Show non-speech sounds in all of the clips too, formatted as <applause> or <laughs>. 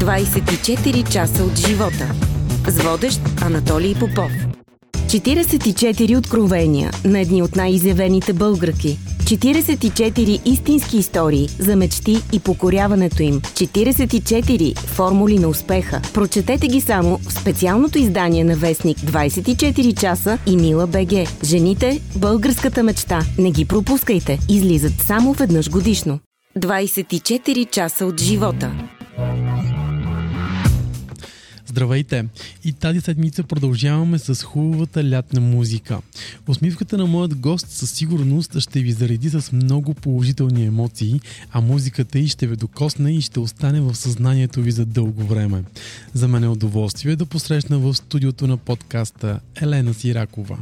24 часа от живота. С водещ Анатолий Попов. 44 откровения на едни от най-изявените българки. 44 истински истории за мечти и покоряването им. 44 формули на успеха. Прочетете ги само в специалното издание на Вестник 24 часа и Мила БГ. Жените – българската мечта. Не ги пропускайте. Излизат само веднъж годишно. 24 часа от живота. Здравейте! И тази седмица продължаваме с хубавата лятна музика. Усмивката на моят гост със сигурност ще ви зареди с много положителни емоции, а музиката й ще ви докосне и ще остане в съзнанието ви за дълго време. За мен е удоволствие да посрещна в студиото на подкаста Елена Сиракова.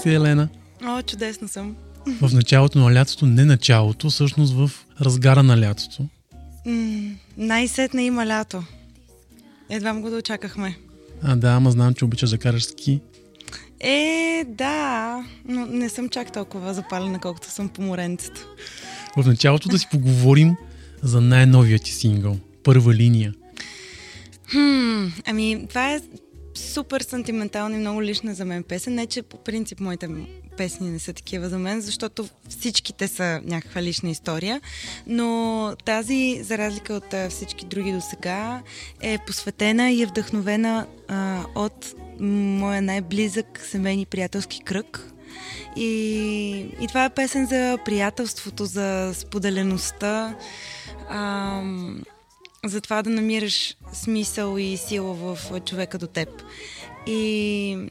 Как си, Елена? О, чудесно съм. В началото на лятото, не началото, всъщност в разгара на лятото. М- най-сетне има лято. Едва го да очакахме. А да, ама знам, че обичаш да караш ски. Е, да, но не съм чак толкова запалена, колкото съм по моренцето. В началото да си поговорим за най-новия ти сингъл. Първа линия. Хм, ами, това е супер сантиментална и много лична за мен песен. Не, че по принцип моите песни не са такива за мен, защото всичките са някаква лична история, но тази, за разлика от всички други до сега, е посветена и е вдъхновена а, от моя най-близък семейни приятелски кръг. И, и това е песен за приятелството, за споделеността, ам, за това да намираш смисъл и сила в човека до теб. И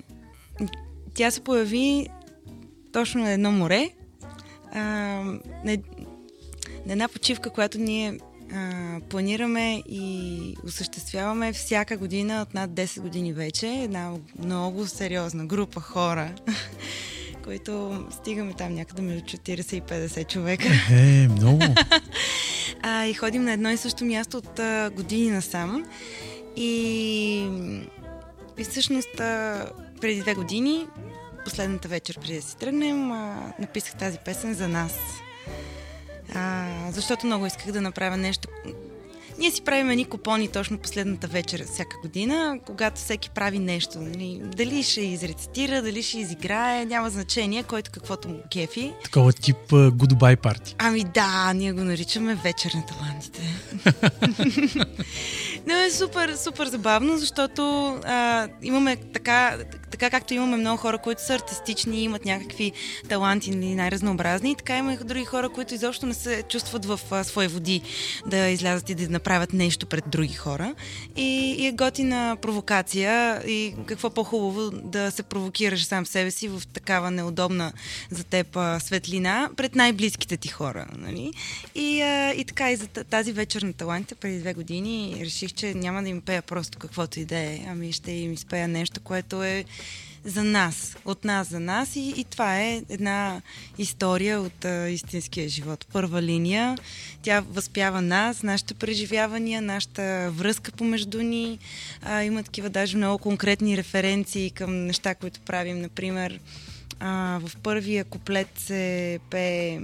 тя се появи точно на едно море, а, на, на една почивка, която ние а, планираме и осъществяваме всяка година от над 10 години вече. Една много сериозна група хора, <laughs> които стигаме там някъде между 40 и 50 човека. Е, много. <laughs> А, и ходим на едно и също място от а, години насам. И, и всъщност а, преди две години, последната вечер преди да си тръгнем, а, написах тази песен за нас. А, защото много исках да направя нещо. Ние си правим едни купони точно последната вечер всяка година, когато всеки прави нещо. Нали? Дали ще изрецитира, дали ще изиграе, няма значение, който каквото му кефи. Такова тип uh, goodbye парти. Ами да, ние го наричаме вечер на талантите. <laughs> Но е супер, супер забавно, защото а, имаме така, така както имаме много хора, които са артистични, имат някакви таланти нали, най-разнообразни, така има други хора, които изобщо не се чувстват в а, свои води да излязат и да направят нещо пред други хора. И, и е готина провокация и какво по-хубаво да се провокираш сам себе си в такава неудобна за теб а, светлина пред най-близките ти хора. Нали? И, а, и така и за тази вечер на талантите преди две години реших, че няма да им пея просто каквото и да е, ами ще им изпея нещо, което е за нас, от нас за нас и, и това е една история от а, истинския живот. Първа линия, тя възпява нас, нашите преживявания, нашата връзка помежду ни. А, има такива даже много конкретни референции към неща, които правим. Например, а, в първия куплет се пее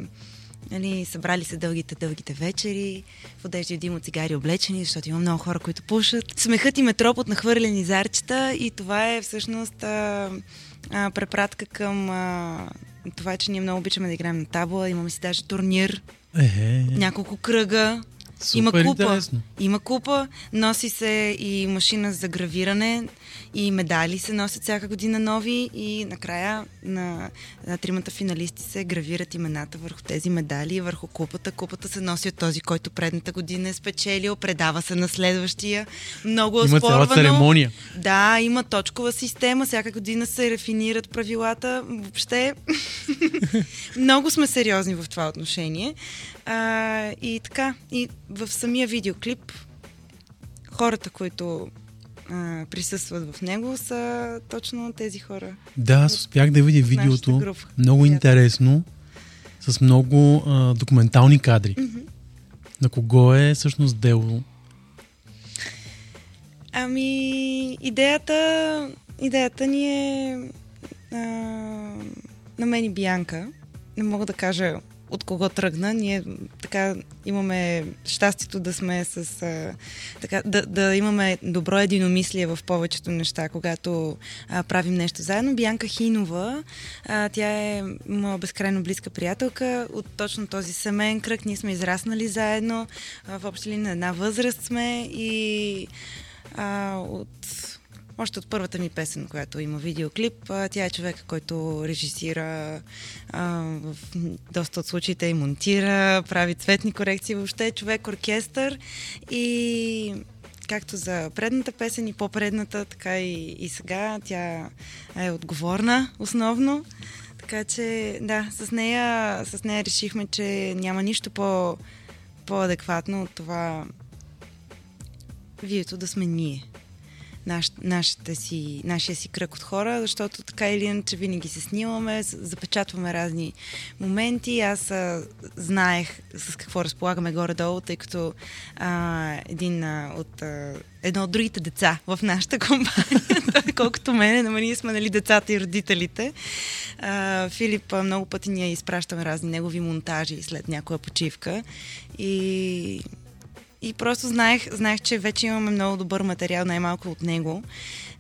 Нали, събрали се дългите, дългите вечери, в одежда и дим от цигари облечени, защото има много хора, които пушат. Смехът им е троп от нахвърлени зарчета и това е всъщност а, а, препратка към а, това, че ние много обичаме да играем на табла. Имаме си даже турнир, Е, няколко кръга. Супер Има купа. интересно. Има купа, носи се и машина за гравиране, и медали се носят всяка година нови и накрая на, на тримата финалисти се гравират имената върху тези медали и върху купата. Купата се носи от този, който предната година е спечелил, предава се на следващия. Много Има цяла оспорвано. церемония. Да, има точкова система, всяка година се рефинират правилата. Въобще <laughs> много сме сериозни в това отношение. А, и така, и в самия видеоклип хората, които а, присъстват в него, са точно тези хора. Да, аз успях да видя видеото. група. Много Приятно. интересно. С много а, документални кадри. На кого е всъщност дело? Ами, идеята, идеята ни е а, на мен и Бианка. Не мога да кажа от кого тръгна. Ние така имаме щастието да сме с... А, така, да, да имаме добро единомислие в повечето неща, когато а, правим нещо заедно. Бианка Хинова, а, тя е моя безкрайно близка приятелка от точно този семейен кръг. Ние сме израснали заедно. А, в общи линии на една възраст сме и а, от още от първата ми песен, която има видеоклип. Тя е човека, който режисира а, в доста от случаите и монтира, прави цветни корекции. Въобще е човек-оркестър и както за предната песен и по-предната, така и, и сега тя е отговорна основно. Така че, да, с нея, с нея решихме, че няма нищо по, по-адекватно от това видеото да сме ние. Наш, нашата си, нашия си кръг от хора, защото така или иначе винаги се снимаме, запечатваме разни моменти. Аз а, знаех с какво разполагаме горе-долу, тъй като а, един а, от а, едно от другите деца в нашата компания, <laughs> колкото мене, но ние сме нали, децата и родителите. А, Филип много пъти ние изпращаме разни негови монтажи след някоя почивка и и просто знаех, знаех, че вече имаме много добър материал, най-малко от него.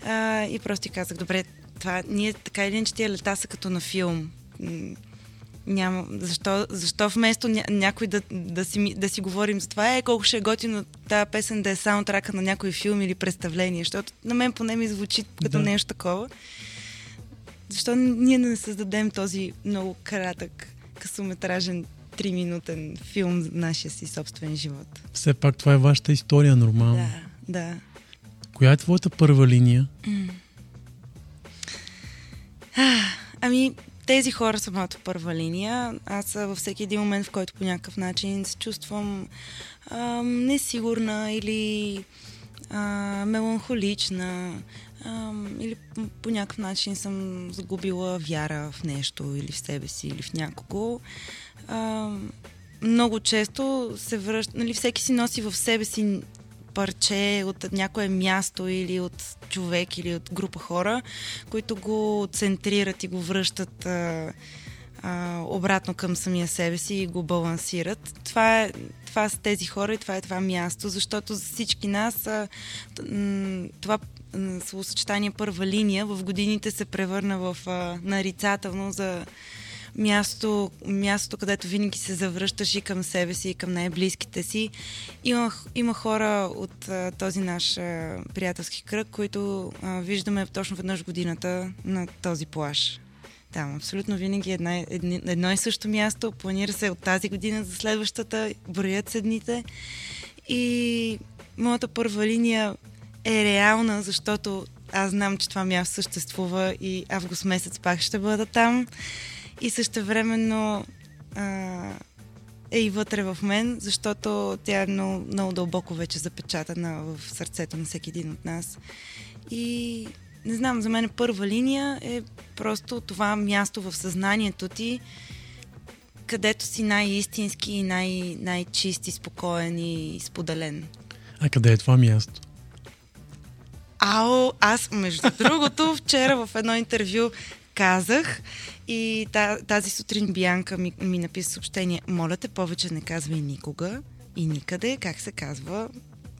А, и просто ти казах, добре, това, ние така или иначе тия лета са като на филм. Няма, защо, защо вместо ня, някой да, да, си, да си говорим за това, е колко ще е готино тази песен да е саундтрака на някой филм или представление, защото на мен поне ми звучи като Да. нещо такова. Защо ние не създадем този много кратък, късометражен, триминутен филм за нашия си собствен живот? Все пак това е вашата история, нормално. Да, да. Коя е твоята първа линия? Ами, тези хора са моята първа линия. Аз а, във всеки един момент, в който по някакъв начин се чувствам ам, несигурна или а, меланхолична ам, или по някакъв начин съм загубила вяра в нещо или в себе си, или в някого. Много често се връща, нали, всеки си носи в себе си парче от някое място или от човек или от група хора, които го центрират и го връщат а, а, обратно към самия себе си и го балансират. Това, е, това са тези хора и това е това място, защото за всички нас а, това словосъчетание първа линия в годините се превърна в а, нарицателно за място, място, където винаги се завръщаш и към себе си, и към най-близките си. Има, има хора от а, този наш а, приятелски кръг, които а, виждаме точно веднъж годината на този плаш. Там абсолютно винаги една, едни, едно и също място. Планира се от тази година за следващата, броят се дните. И моята първа линия е реална, защото аз знам, че това място съществува и август месец пак ще бъда там. И същевременно а, е и вътре в мен, защото тя е много, много дълбоко вече запечатана в сърцето на всеки един от нас. И не знам, за мен първа линия е просто това място в съзнанието ти, където си най-истински и най- най-чист и спокоен и споделен. А къде е това място? Ао, аз, между другото, вчера в едно интервю казах и та, тази сутрин Бианка ми, ми написа съобщение. Моля те, повече не казвай никога и никъде как се казва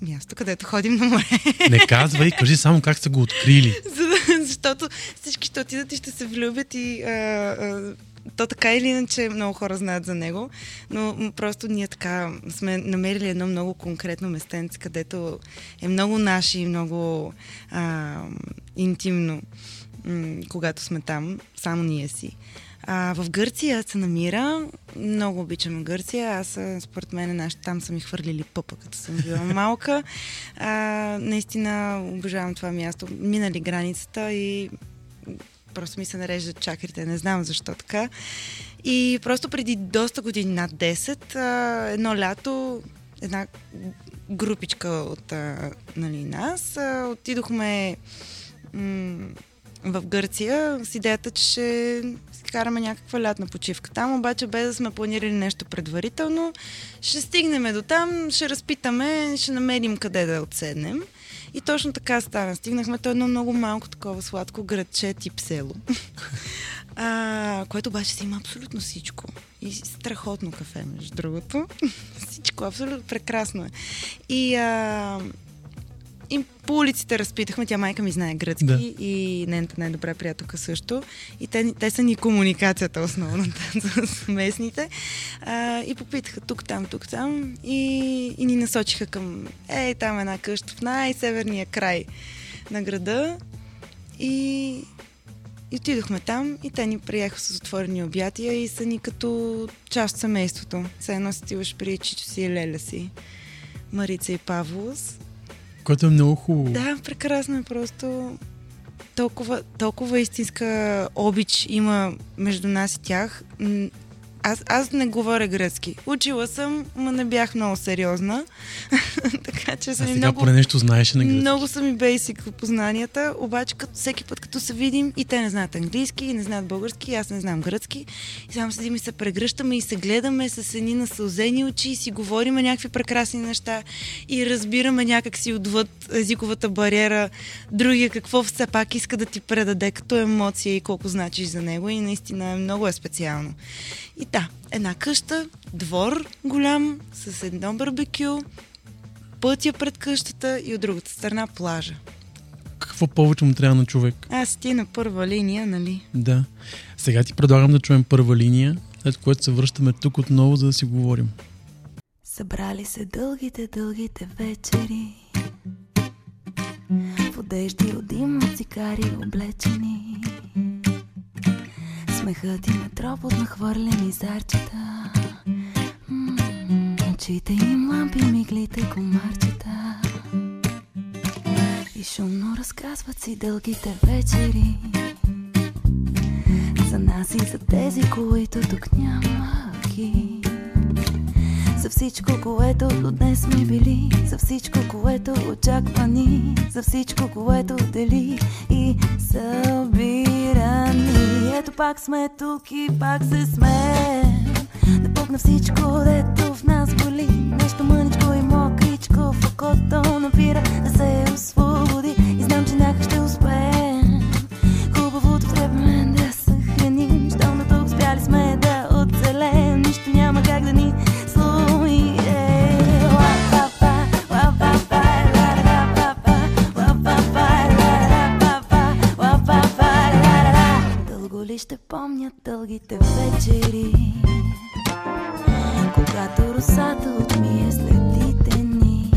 място, където ходим на море. Не казвай, кажи само как сте го открили. <laughs> За Защото всички ще отидат и ще се влюбят и а, а, то така или иначе много хора знаят за него, но просто ние така сме намерили едно много конкретно местенце, където е много наше и много а, интимно, м, когато сме там, само ние си. А, в Гърция се намира, много обичам Гърция, аз според мен наш, там са ми хвърлили пъпа, като съм била <laughs> малка. А, наистина обожавам това място. Минали границата и просто ми се нареждат чакрите, не знам защо така. И просто преди доста години, над 10, а, едно лято, една групичка от а, нали, нас, а, отидохме м- в Гърция с идеята, че ще си караме някаква лятна почивка. Там обаче без да сме планирали нещо предварително, ще стигнем до там, ще разпитаме, ще намерим къде да отседнем. И точно така стана. Стигнахме то едно много малко такова сладко градче тип село. <laughs> а, което обаче си има абсолютно всичко. И страхотно кафе, между другото. <laughs> всичко, абсолютно прекрасно е. И, а, и по улиците разпитахме, тя майка ми знае гръцки Да. и нейната най-добра приятелка също. И те, те са ни комуникацията основно <laughs> с местните. А, и попитаха тук, там, тук, там и, и ни насочиха към ей, там една къща в най-северния край на града. И, и отидохме там и те ни приеха с отворени обятия и са ни като част от семейството. Все едно си при чичо си и леля си. Марица и Павлос. Което е много хубаво. Да, прекрасно е просто. Толкова, толкова истинска обич има между нас и тях. Аз, аз не говоря гръцки. Учила съм, но не бях много сериозна. <laughs> така че А съм и сега много... поне нещо знаеш на гръцки. Много са ми бейсик познанията, обаче като, всеки път като се видим и те не знаят английски, и не знаят български, и аз не знам гръцки. И само седим и се прегръщаме и се гледаме с едни насълзени очи и си говориме някакви прекрасни неща и разбираме някак си отвъд езиковата бариера другия какво все пак иска да ти предаде като емоция и колко значиш за него и наистина е много е специално. И да, една къща, двор голям, с едно барбекю, пътя пред къщата и от другата страна плажа. Какво повече му трябва на човек? Аз ти на първа линия, нали? Да. Сега ти предлагам да чуем първа линия, след което се връщаме тук отново, за да си говорим. Събрали се дългите, дългите вечери В одежди от дим, от цигари облечени Смехът им е троп от нахвърлени зарчета Очите им лампи, миглите комарчета. И шумно разказват си дългите вечери. За нас и за тези, които тук няма ги за всичко, което до днес сме били, за всичко, което очаква ни, за всичко, което дели и събира ни. Ето пак сме тук и пак се смеем. Да пукна всичко, дето в нас боли. Нещо мъничко и мокричко в окото напира да се освободи. Помнят дългите вечери? Когато русата отмие следите ни.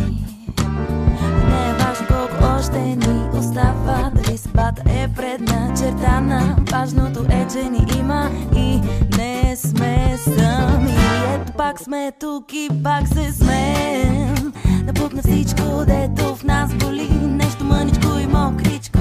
Не е важно колко още ни остава Дали съдбата е предначертана Важното е, че ни има и не сме сами. Ето пак сме тук и пак се смеем. Да пукна всичко, дето в нас боли Нещо мъничко и мокричко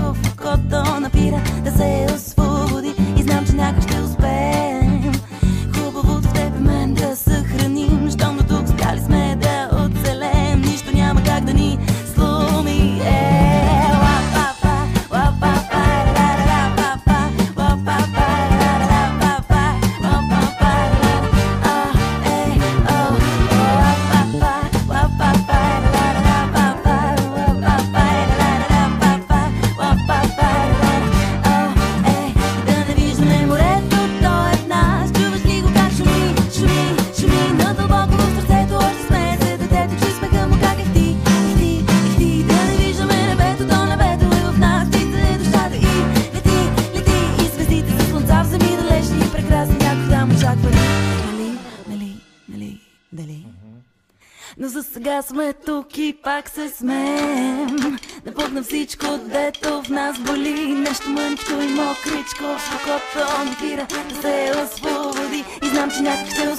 мокричко В окото ми пира да се освободи. И знам, че някак ще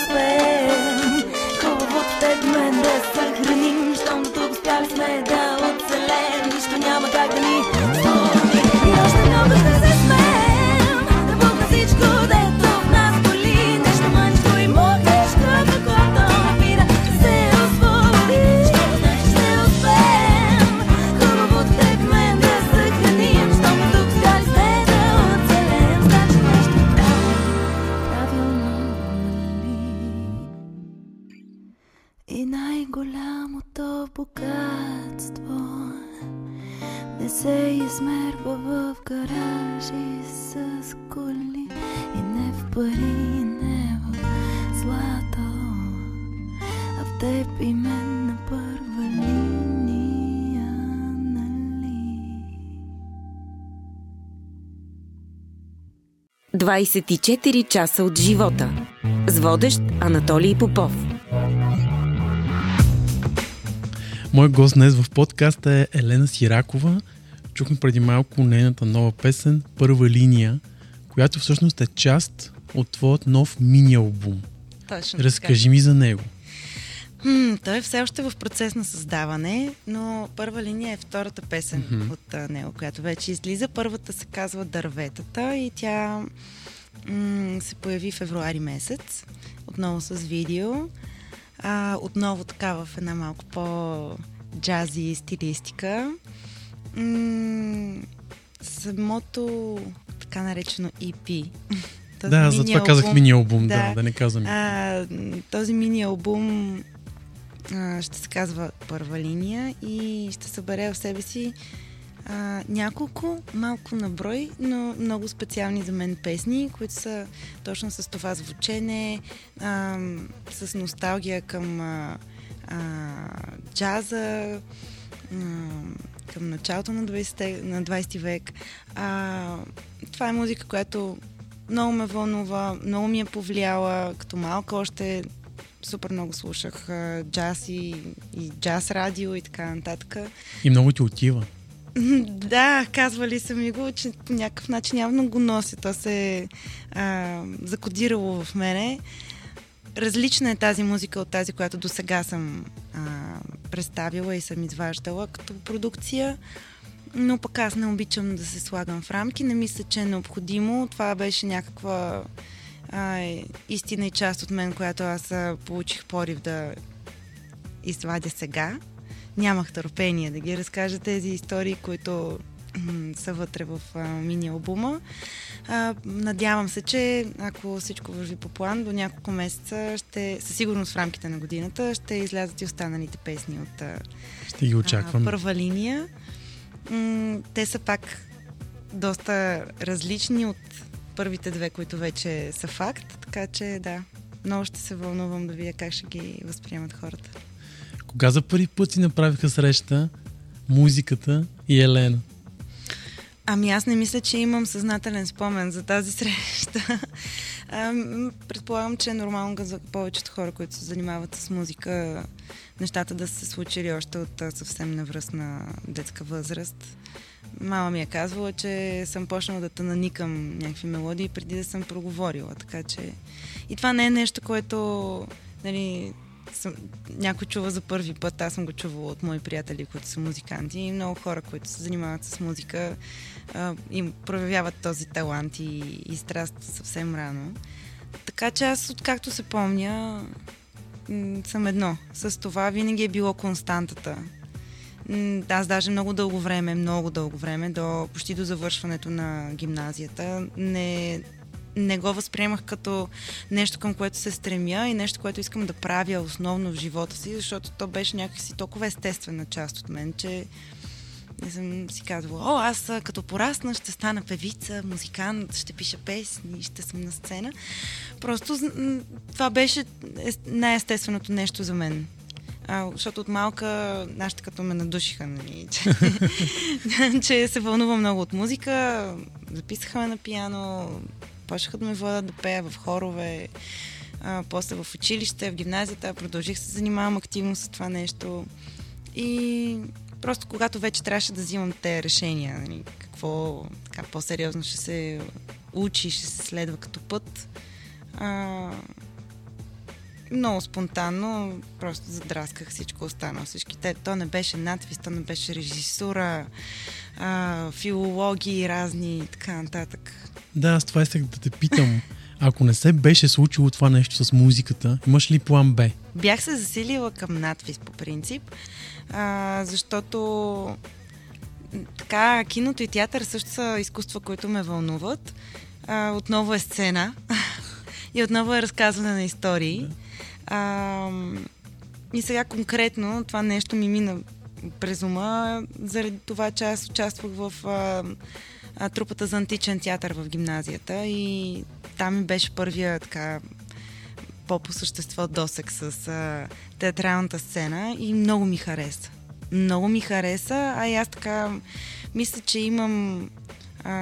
24 часа от живота. С водещ Анатолий Попов. Мой гост днес в подкаста е Елена Сиракова. Чухме преди малко нейната нова песен Първа линия, която всъщност е част от твоят нов мини-албум. Точно Разкажи ми за него. Хм, той е все още в процес на създаване, но първа линия е втората песен Мгм. от а, него, която вече излиза. Първата се казва Дърветата и тя м- се появи февруари месец, отново с видео. А, отново така в една малко по-джази стилистика. М- самото така наречено EP. този да, затова казах мини-албум, мини-албум, да, Да. да не казвам. а, този мини албум ще се казва Първа линия и ще събере в себе си а, няколко, малко на брой, но много специални за мен песни, които са точно с това звучене, а, с носталгия към а, а, джаза, а, към началото на 20, на 20 век. А, това е музика, която много ме вълнува, много ми е повлияла. Като малка още супер много слушах а, джаз и, и джаз радио и така нататък. И много ти отива. <laughs> Да, казвали са ми го, че по някакъв начин явно го носи. То се е закодирало в мене. Различна е тази музика от тази, която до сега съм а, представила и съм изваждала като продукция. Но пък аз не обичам да се слагам в рамки. Не мисля, че е необходимо. Това беше някаква а, истина и част от мен, която аз а, получих порив да извадя сега. Нямах търпение да ги разкажа тези истории, които са вътре в а, мини-албума. А, надявам се, че ако всичко върви по план, до няколко месеца ще, със сигурност в рамките на годината, ще излязат и останалите песни от а, Ще ги очаквам. а, първа линия. М, те са пак доста различни от първите две, които вече са факт, така че да, много ще се вълнувам да видя как ще ги възприемат хората. Кога за първи път си направиха среща музиката и Елена? Ами аз не мисля, че имам съзнателен спомен за тази <laughs> среща. Ам, Предполагам, че е нормално за повечето хора, които се занимават с музика, нещата да са се случили още от съвсем невръстна детска възраст. Мама ми е казвала, че съм почнала да наникам някакви мелодии преди да съм проговорила, така че... И това не е нещо, което нали, съм, някой чува за първи път. Аз съм го чувала от мои приятели, които са музиканти и много хора, които се занимават с музика, а, им проявяват този талант и, и страст съвсем рано. Така че аз, откакто се помня, съм едно. С това винаги е било константата. Аз даже много дълго време, много дълго време, до, почти до завършването на гимназията, не, не го възприемах като нещо към което се стремя и нещо, което искам да правя основно в живота си, защото то беше някакси толкова естествена част от мен, че не съм си казвала, о, аз като порасна ще стана певица, музикант, ще пиша песни, ще съм на сцена. Просто това беше ес- най-естественото нещо за мен. А, защото от малка нашите като ме надушиха, нали, че, <laughs> че се вълнувам много от музика, записаха ме на пиано, почнаха да ме водят да пея в хорове. А, после в училище, в гимназията продължих се занимавам активно с това нещо. И просто когато вече трябваше да взимам те решения, нали, какво така по-сериозно ще се учи, ще се следва като път, а, много спонтанно, просто задрасках всичко останало. Всички те, то не беше надпис, то не беше режисура, а, филологии разни и така нататък. Да, аз това исках да те питам. Ако не се беше случило това нещо с музиката, имаш ли план Б? Бях се засилила към надпис по принцип, а, защото така, киното и театър също са изкуства, които ме вълнуват. А, отново е сцена <laughs> и отново е разказване на истории. Да. А, и сега конкретно това нещо ми мина през ума, заради това, че аз участвах в а, а, трупата за античен театър в гимназията и там ми беше първия така по-по същество досек с а, театралната сцена и много ми хареса. Много ми хареса, а и аз така мисля, че имам а,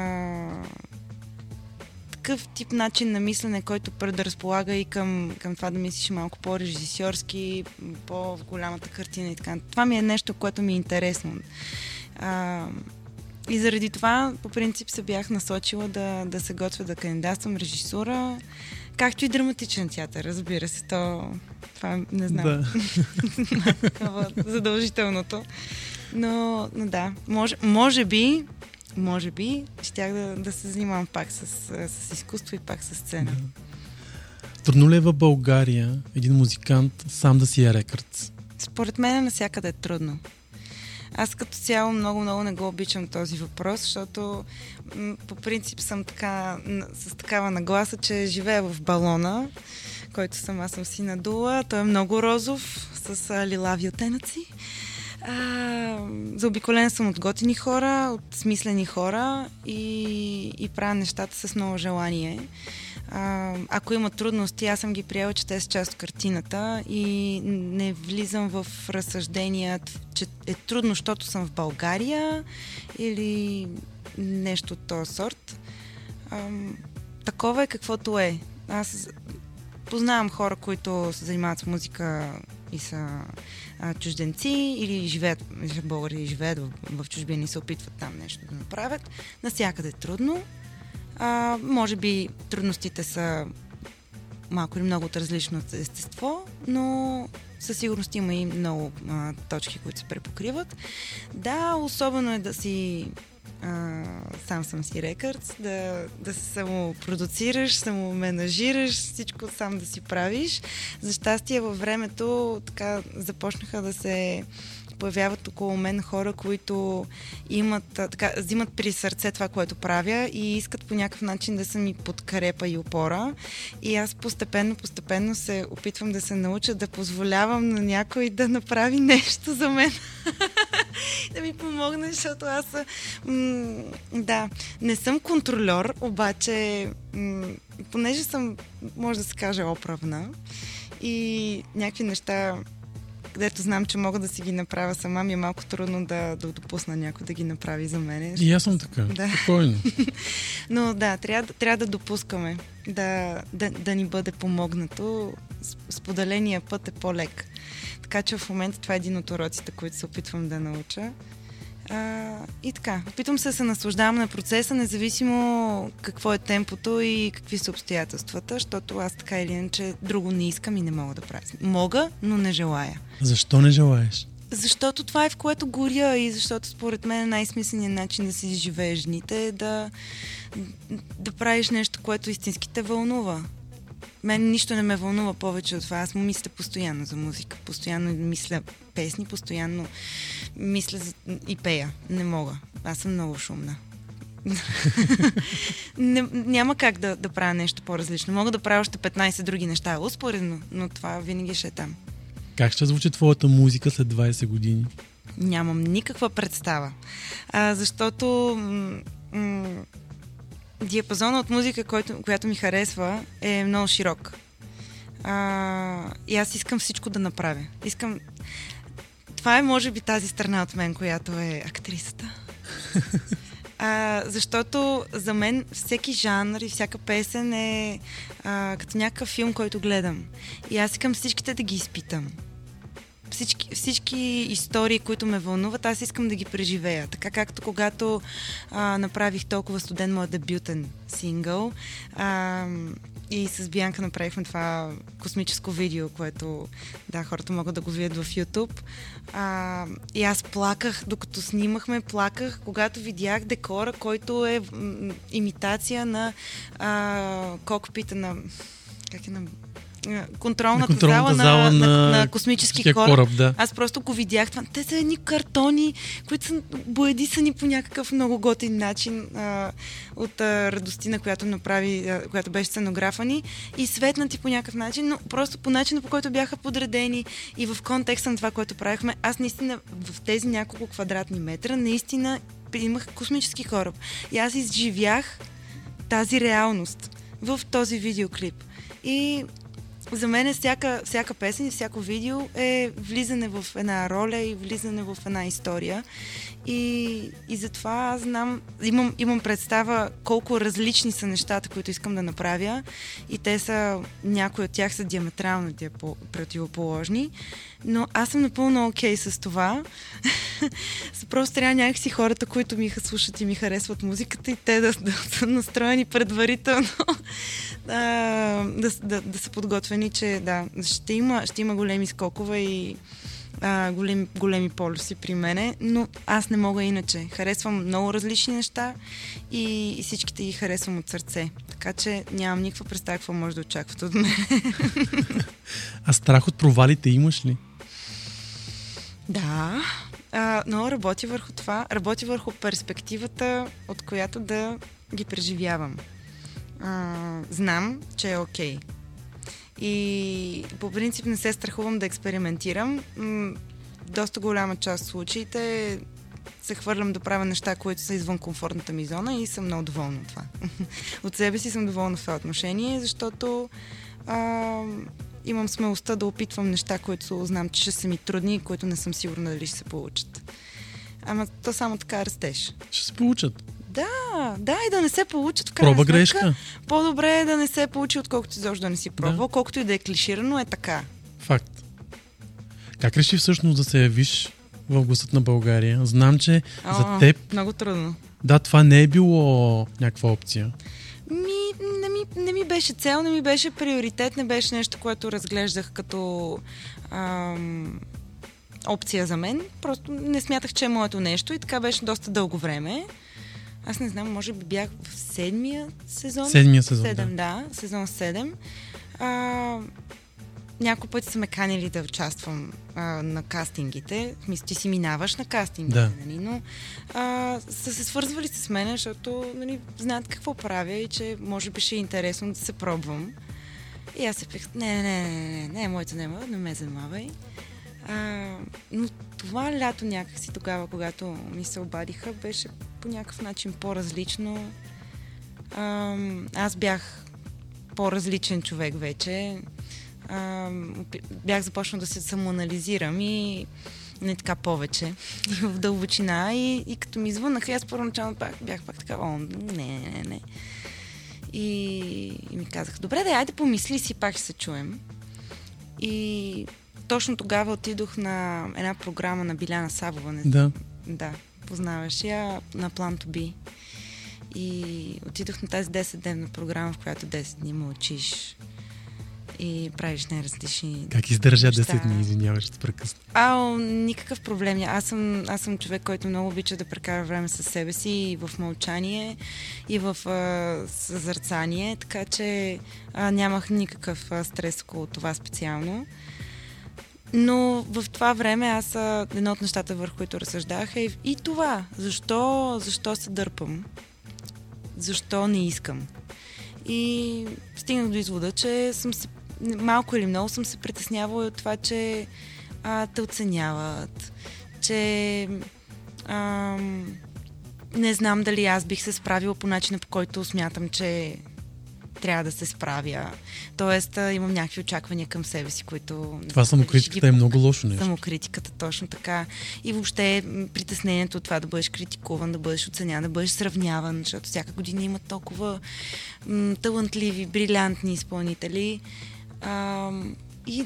такъв тип начин на мислене, който предразполага и към, към това да мислиш малко по-режисьорски, по голямата картина и така. Това ми е нещо, което ми е интересно. А, и заради това, по принцип, се бях насочила да, да се готвя да кандидатствам режисура, както и драматичен театър, разбира се. То, това не знам. Да. <laughs> задължителното. Но, но да, може, може би може би, щях да, да се занимавам пак с, с изкуство и пак с сцена. Трудно ли е в България един музикант сам да си е рекърд? Според мен насякъде е трудно. Аз като цяло много-много не го обичам този въпрос, защото м- по принцип съм така, с такава нагласа, че живея в балона, който съм, аз съм си надула. Той е много розов, с а, лилави оттенъци. А, заобиколен съм от готини хора, от смислени хора и, и правя нещата с много желание. А, ако има трудности, аз съм ги приела, че те са част от картината и не влизам в разсъждения, че е трудно, защото съм в България или нещо от този сорт. А, такова е каквото е. Аз познавам хора, които се занимават с музика и са а, чужденци или живеят, българи живеят в, в чужбина и се опитват там нещо да направят. Насякъде е трудно. А, може би трудностите са малко или много от различно естество, но със сигурност има и много а, точки, които се препокриват. Да, особено е да си сам съм си рекърдс, да, да се самопродуцираш, самоменажираш, всичко сам да си правиш. За щастие във времето така започнаха да се появяват около мен хора, които имат, така, взимат при сърце това, което правя и искат по някакъв начин да са ми подкрепа и опора. И аз постепенно, постепенно се опитвам да се науча да позволявам на някой да направи нещо за мен. <laughs> да ми помогне, защото аз м- да, не съм контролер, обаче м- понеже съм, може да се каже, оправна и някакви неща където знам, че мога да си ги направя сама, ми е малко трудно да, да допусна някой да ги направи за мен. И аз съм така. Да. Спокойно. <laughs> Но да, трябва, трябва да допускаме да, да, да ни бъде помогнато. Споделения път е по-лек. Така че в момента това е един от уроците, които се опитвам да науча. А, и така, опитвам се да се наслаждавам на процеса, независимо какво е темпото и какви са обстоятелствата, защото аз така или иначе друго не искам и не мога да правя. Мога, но не желая. Защо не желаеш? Защото това е в което горя и защото според мен най-смисленият начин да си живееш дните е да, да правиш нещо, което истински те вълнува. Мен нищо не ме вълнува повече от това. Аз му мисля постоянно за музика. Постоянно мисля песни, постоянно мисля за... и пея. Не мога. Аз съм много шумна. <laughs> не, няма как да, да правя нещо по-различно. Мога да правя още 15 други неща, успоредно, но това винаги ще е там. Как ще звучи твоята музика след 20 години? Нямам никаква представа. А, защото м- м- диапазона от музика, който, която ми харесва, е много широк. А, и аз искам всичко да направя. Искам. Това е, може би, тази страна от мен, която е актрисата. <laughs> А, защото за мен всеки жанр и всяка песен е а, като някакъв филм, който гледам. И аз искам всичките да ги изпитам всички, всички истории, които ме вълнуват, аз искам да ги преживея. Така както когато а, направих толкова студен моят дебютен сингъл а, и с Бианка направихме това космическо видео, което да, хората могат да го видят в YouTube. А, и аз плаках, докато снимахме, плаках, когато видях декора, който е м- имитация на а, кокпита на как е на контролната, на зала, зала на, на, на, на космически кораб. кораб да. Аз просто го видях това. Те са едни картони, които са боядисани по някакъв много готин начин а, от а, радостина, която направи, а, която беше сценографа ни и светнати по някакъв начин, но просто по начина, по който бяха подредени и в контекста на това, което правихме, аз наистина в тези няколко квадратни метра наистина имах космически кораб. И аз изживях тази реалност в този видеоклип. И за мен всяка, всяка песен и всяко видео е влизане в една роля и влизане в една история. И, и затова аз знам, имам, имам представа колко различни са нещата, които искам да направя. И те са, някои от тях са диаметрално противоположни. Но аз съм напълно окей okay с това. <laughs> Просто трябва някакси хората, които ми слушат и ми харесват музиката и те да, да са настроени предварително <laughs> да, да, да, да са подготвени, че да, ще има, ще има големи скокове и а, големи, големи полюси при мене, но аз не мога иначе. Харесвам много различни неща и, и всичките ги харесвам от сърце. Така че нямам никаква представа какво може да очакват от мен. <laughs> а страх от провалите имаш ли? Да, а, но работи върху това, работи върху перспективата, от която да ги преживявам. А, знам, че е окей. Okay. И по принцип не се страхувам да експериментирам. Доста голяма част от случаите се хвърлям да правя неща, които са извън комфортната ми зона и съм много доволна от това. <laughs> от себе си съм доволна в това отношение, защото а, имам смелостта да опитвам неща, които знам, че ще са ми трудни и които не съм сигурна дали ще се получат. Ама то само така растеш. Ще се получат. Да, да, и да не се получат в крайна Проба грешка. По-добре е да не се получи, отколкото изобщо да не си пробвал. Да. Колкото и да е клиширано, е така. Факт. Как реши всъщност да се явиш в гласът на България? Знам, че О, за теб... Много трудно. Да, това не е било някаква опция. Ми, не, ми, не ми беше цел, не ми беше приоритет, не беше нещо, което разглеждах като ам, опция за мен. Просто не смятах, че е моето нещо и така беше доста дълго време. Аз не знам, може би бях в седмия сезон. Седмия сезон. Седем, да. да сезон 7. А, няколко пъти са ме канили да участвам а, на кастингите. Мисля, че си минаваш на кастингите, да. нали? но а, са се свързвали с мен, защото нали, знаят какво правя и че може би ще е интересно да се пробвам. И аз се пих, не, не, не, не, не, не, моето не, не ме занимавай. А, но това лято някакси тогава, когато ми се обадиха, беше по някакъв начин по-различно. А, аз бях по-различен човек вече. А, бях започнал да се самоанализирам и не така повече, <laughs> и в дълбочина. И, и като ми звънаха, аз първоначално пак, бях пак така, о, не, не, не. И, и ми казаха, добре, да, айде помисли си, пак ще се чуем. И точно тогава отидох на една програма на Биляна Савова. Не, да. Да, познаваш я на Plan to Be. И отидох на тази 10-дневна програма, в която 10 дни мълчиш и правиш най-различни Как издържа 10 дни, извиняваш, ще прекъсна? А, никакъв проблем. Аз съм, аз съм човек, който много обича да прекара време с себе си и в мълчание, и в а, съзърцание, така че а, нямах никакъв а, стрес около това специално. Но в това време аз едно от нещата, върху които разсъждах е и това. Защо, защо се дърпам? Защо не искам? И стигнах до извода, че съм се, малко или много съм се притеснявала от това, че а, те оценяват, че а, не знам дали аз бих се справила по начина, по който смятам, че трябва да се справя. Тоест, имам някакви очаквания към себе си, които... Това самокритиката е много лошо нещо. Самокритиката, точно така. И въобще притеснението от това да бъдеш критикуван, да бъдеш оценяван, да бъдеш сравняван, защото всяка година има толкова м, талантливи, брилянтни изпълнители. А, и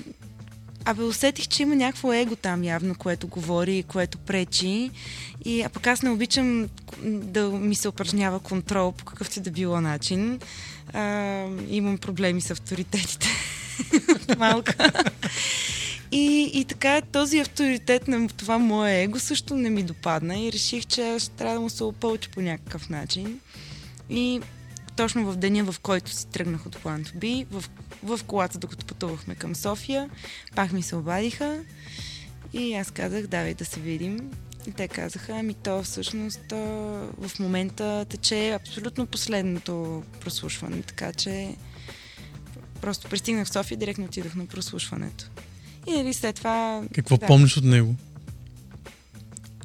Абе, усетих, че има някакво его там явно, което говори и което пречи. И, а пък аз не обичам да ми се упражнява контрол по какъвто и да било начин. А, имам проблеми с авторитетите. <laughs> Малка. И, и така този авторитет на това мое его също не ми допадна и реших, че ще трябва да му се опълча по някакъв начин. И точно в деня, в който си тръгнах от Plan to Be, в, в колата, докато пътувахме към София, пак ми се обадиха и аз казах, давай да се видим. И те казаха, ами то всъщност в момента тече абсолютно последното прослушване, така че просто пристигнах в София и директно отидох на прослушването. И нали, след това... Какво да. помниш от него?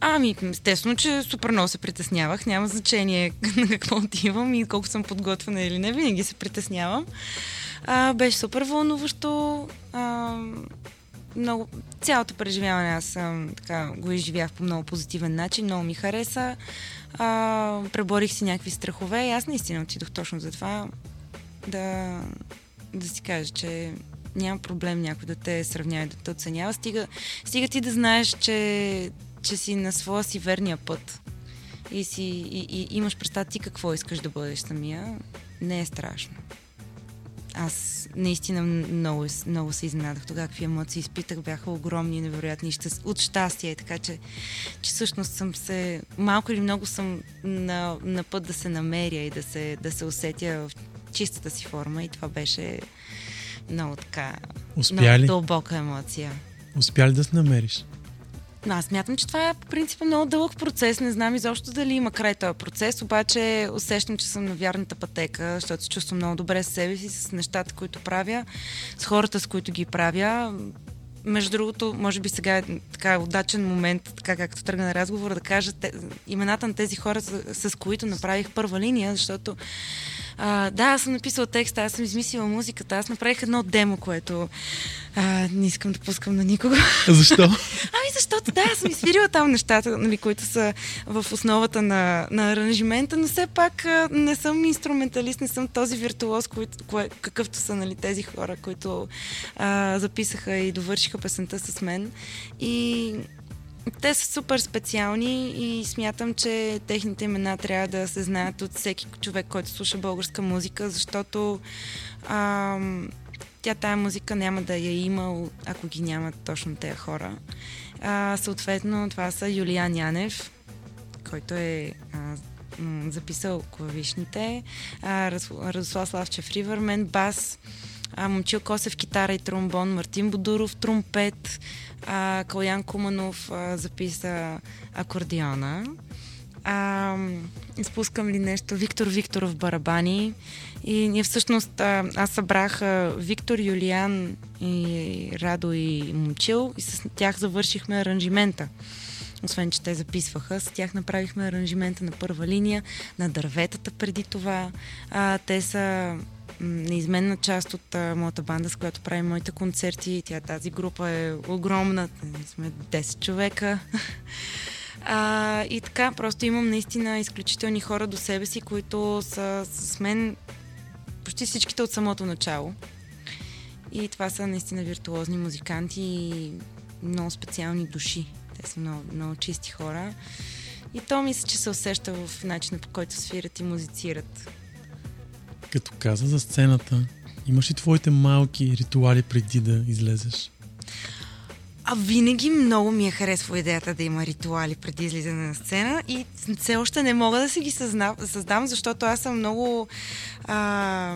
Ами, естествено, че супер много се притеснявах. Няма значение <laughs> на какво отивам и колко съм подготвена или не. Винаги се притеснявам. А, беше супер вълнуващо. А, много, цялото преживяване аз съм, така, го изживях по много позитивен начин. Много ми хареса. А, преборих си някакви страхове и аз наистина отидох точно за това да, да си кажа, че няма проблем някой да те сравнява и да те оценява. Стига, стига ти да знаеш, че че си на своя си верния път и, си, и, и имаш представа ти какво искаш да бъдеш самия, не е страшно. Аз наистина много, много се изненадах тогава, какви емоции изпитах, бяха огромни, невероятни от щастие, така че, че всъщност съм се, малко или много съм на, на път да се намеря и да се, да се усетя в чистата си форма и това беше много така, Успя много дълбока емоция. Успя ли да се намериш? Но аз смятам, че това е по принцип много дълъг процес. Не знам изобщо дали има край този процес, обаче усещам, че съм на вярната пътека, защото се чувствам много добре с себе си, с нещата, които правя, с хората, с които ги правя. Между другото, може би сега е така удачен момент, така както тръгна на разговора, да кажа те, имената на тези хора, с, с които направих първа линия, защото а, да, аз съм написала текста, аз съм измислила музиката, аз направих едно демо, което а, не искам да пускам на никого. Защо? <laughs> защото да, аз съм изфирила там нещата, нали, които са в основата на, на аранжимента, но все пак не съм инструменталист, не съм този виртуоз, който, кое, какъвто са нали, тези хора, които а, записаха и довършиха песента с мен. И те са супер специални и смятам, че техните имена трябва да се знаят от всеки човек, който слуша българска музика, защото а, тя тая музика няма да я има, ако ги нямат точно тези хора. А, съответно, това са Юлиан Янев, който е а, записал клавишните, а, Радослав Славчев Ривърмен, бас, Момчил Косев китара и тромбон, Мартин Бодуров тромпет, а, Калян Куманов а, записа акордеона. А, изпускам ли нещо? Виктор Викторов барабани. И ние всъщност, а, аз събрах а, Виктор, Юлиан и Радо и Момчил и с тях завършихме аранжимента. Освен, че те записваха, с тях направихме аранжимента на първа линия, на дърветата преди това. А, те са неизменна част от а, моята банда, с която правим моите концерти. Тя тази група е огромна. Ние сме 10 човека. <laughs> А, и така, просто имам наистина изключителни хора до себе си, които са с мен почти всичките от самото начало. И това са наистина виртуозни музиканти и много специални души. Те са много, много чисти хора. И то мисля, че се усеща в начина по който свират и музицират. Като каза за сцената, имаш ли твоите малки ритуали преди да излезеш? А винаги много ми е харесва идеята да има ритуали преди излизане на сцена и все още не мога да си ги съзна, създам, защото аз съм много а,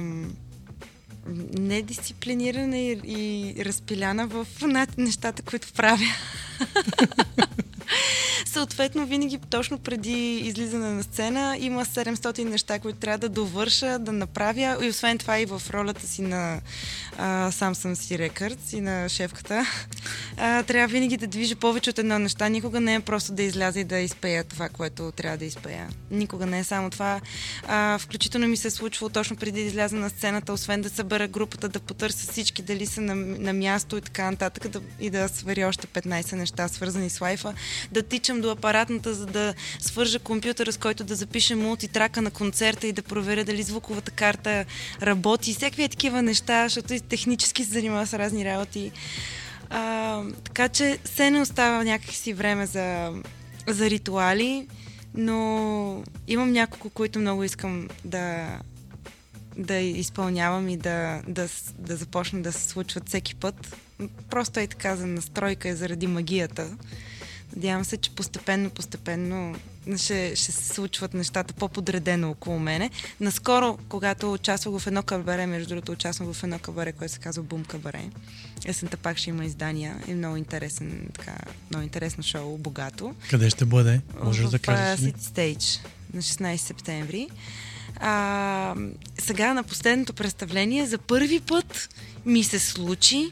недисциплинирана и, и разпиляна в нещата, които правя. <laughs> съответно винаги точно преди излизане на сцена има 700 неща, които трябва да довърша, да направя и освен това и в ролята си на а, Samsung си Records и на шефката, а, трябва винаги да движа повече от едно неща. Никога не е просто да изляза и да изпея това, което трябва да изпея. Никога не е само това. А, включително ми се е случвало точно преди да изляза на сцената, освен да събера групата, да потърся всички дали са на, на място и така нататък, да, и да свари още 15 неща, свързани с лайфа, да тичам до апаратната, за да свържа компютъра, с който да запиша мултитрака на концерта и да проверя дали звуковата карта работи. Всякакви такива неща, защото и технически се занимава с разни работи. А, така че се не остава някакси време за, за ритуали, но имам няколко, които много искам да, да изпълнявам и да, да, да започна да се случват всеки път. Просто е така за настройка и заради магията. Надявам се, че постепенно, постепенно ще, ще се случват нещата по-подредено около мене. Наскоро, когато участвах в едно кабаре, между другото участвах в едно кабаре, което се казва Бум кабаре. Есента пак ще има издания и много интересен, така, много интересно шоу, богато. Къде ще бъде? Можеш в, да кажеш City Stage на 16 септември. А, сега на последното представление за първи път ми се случи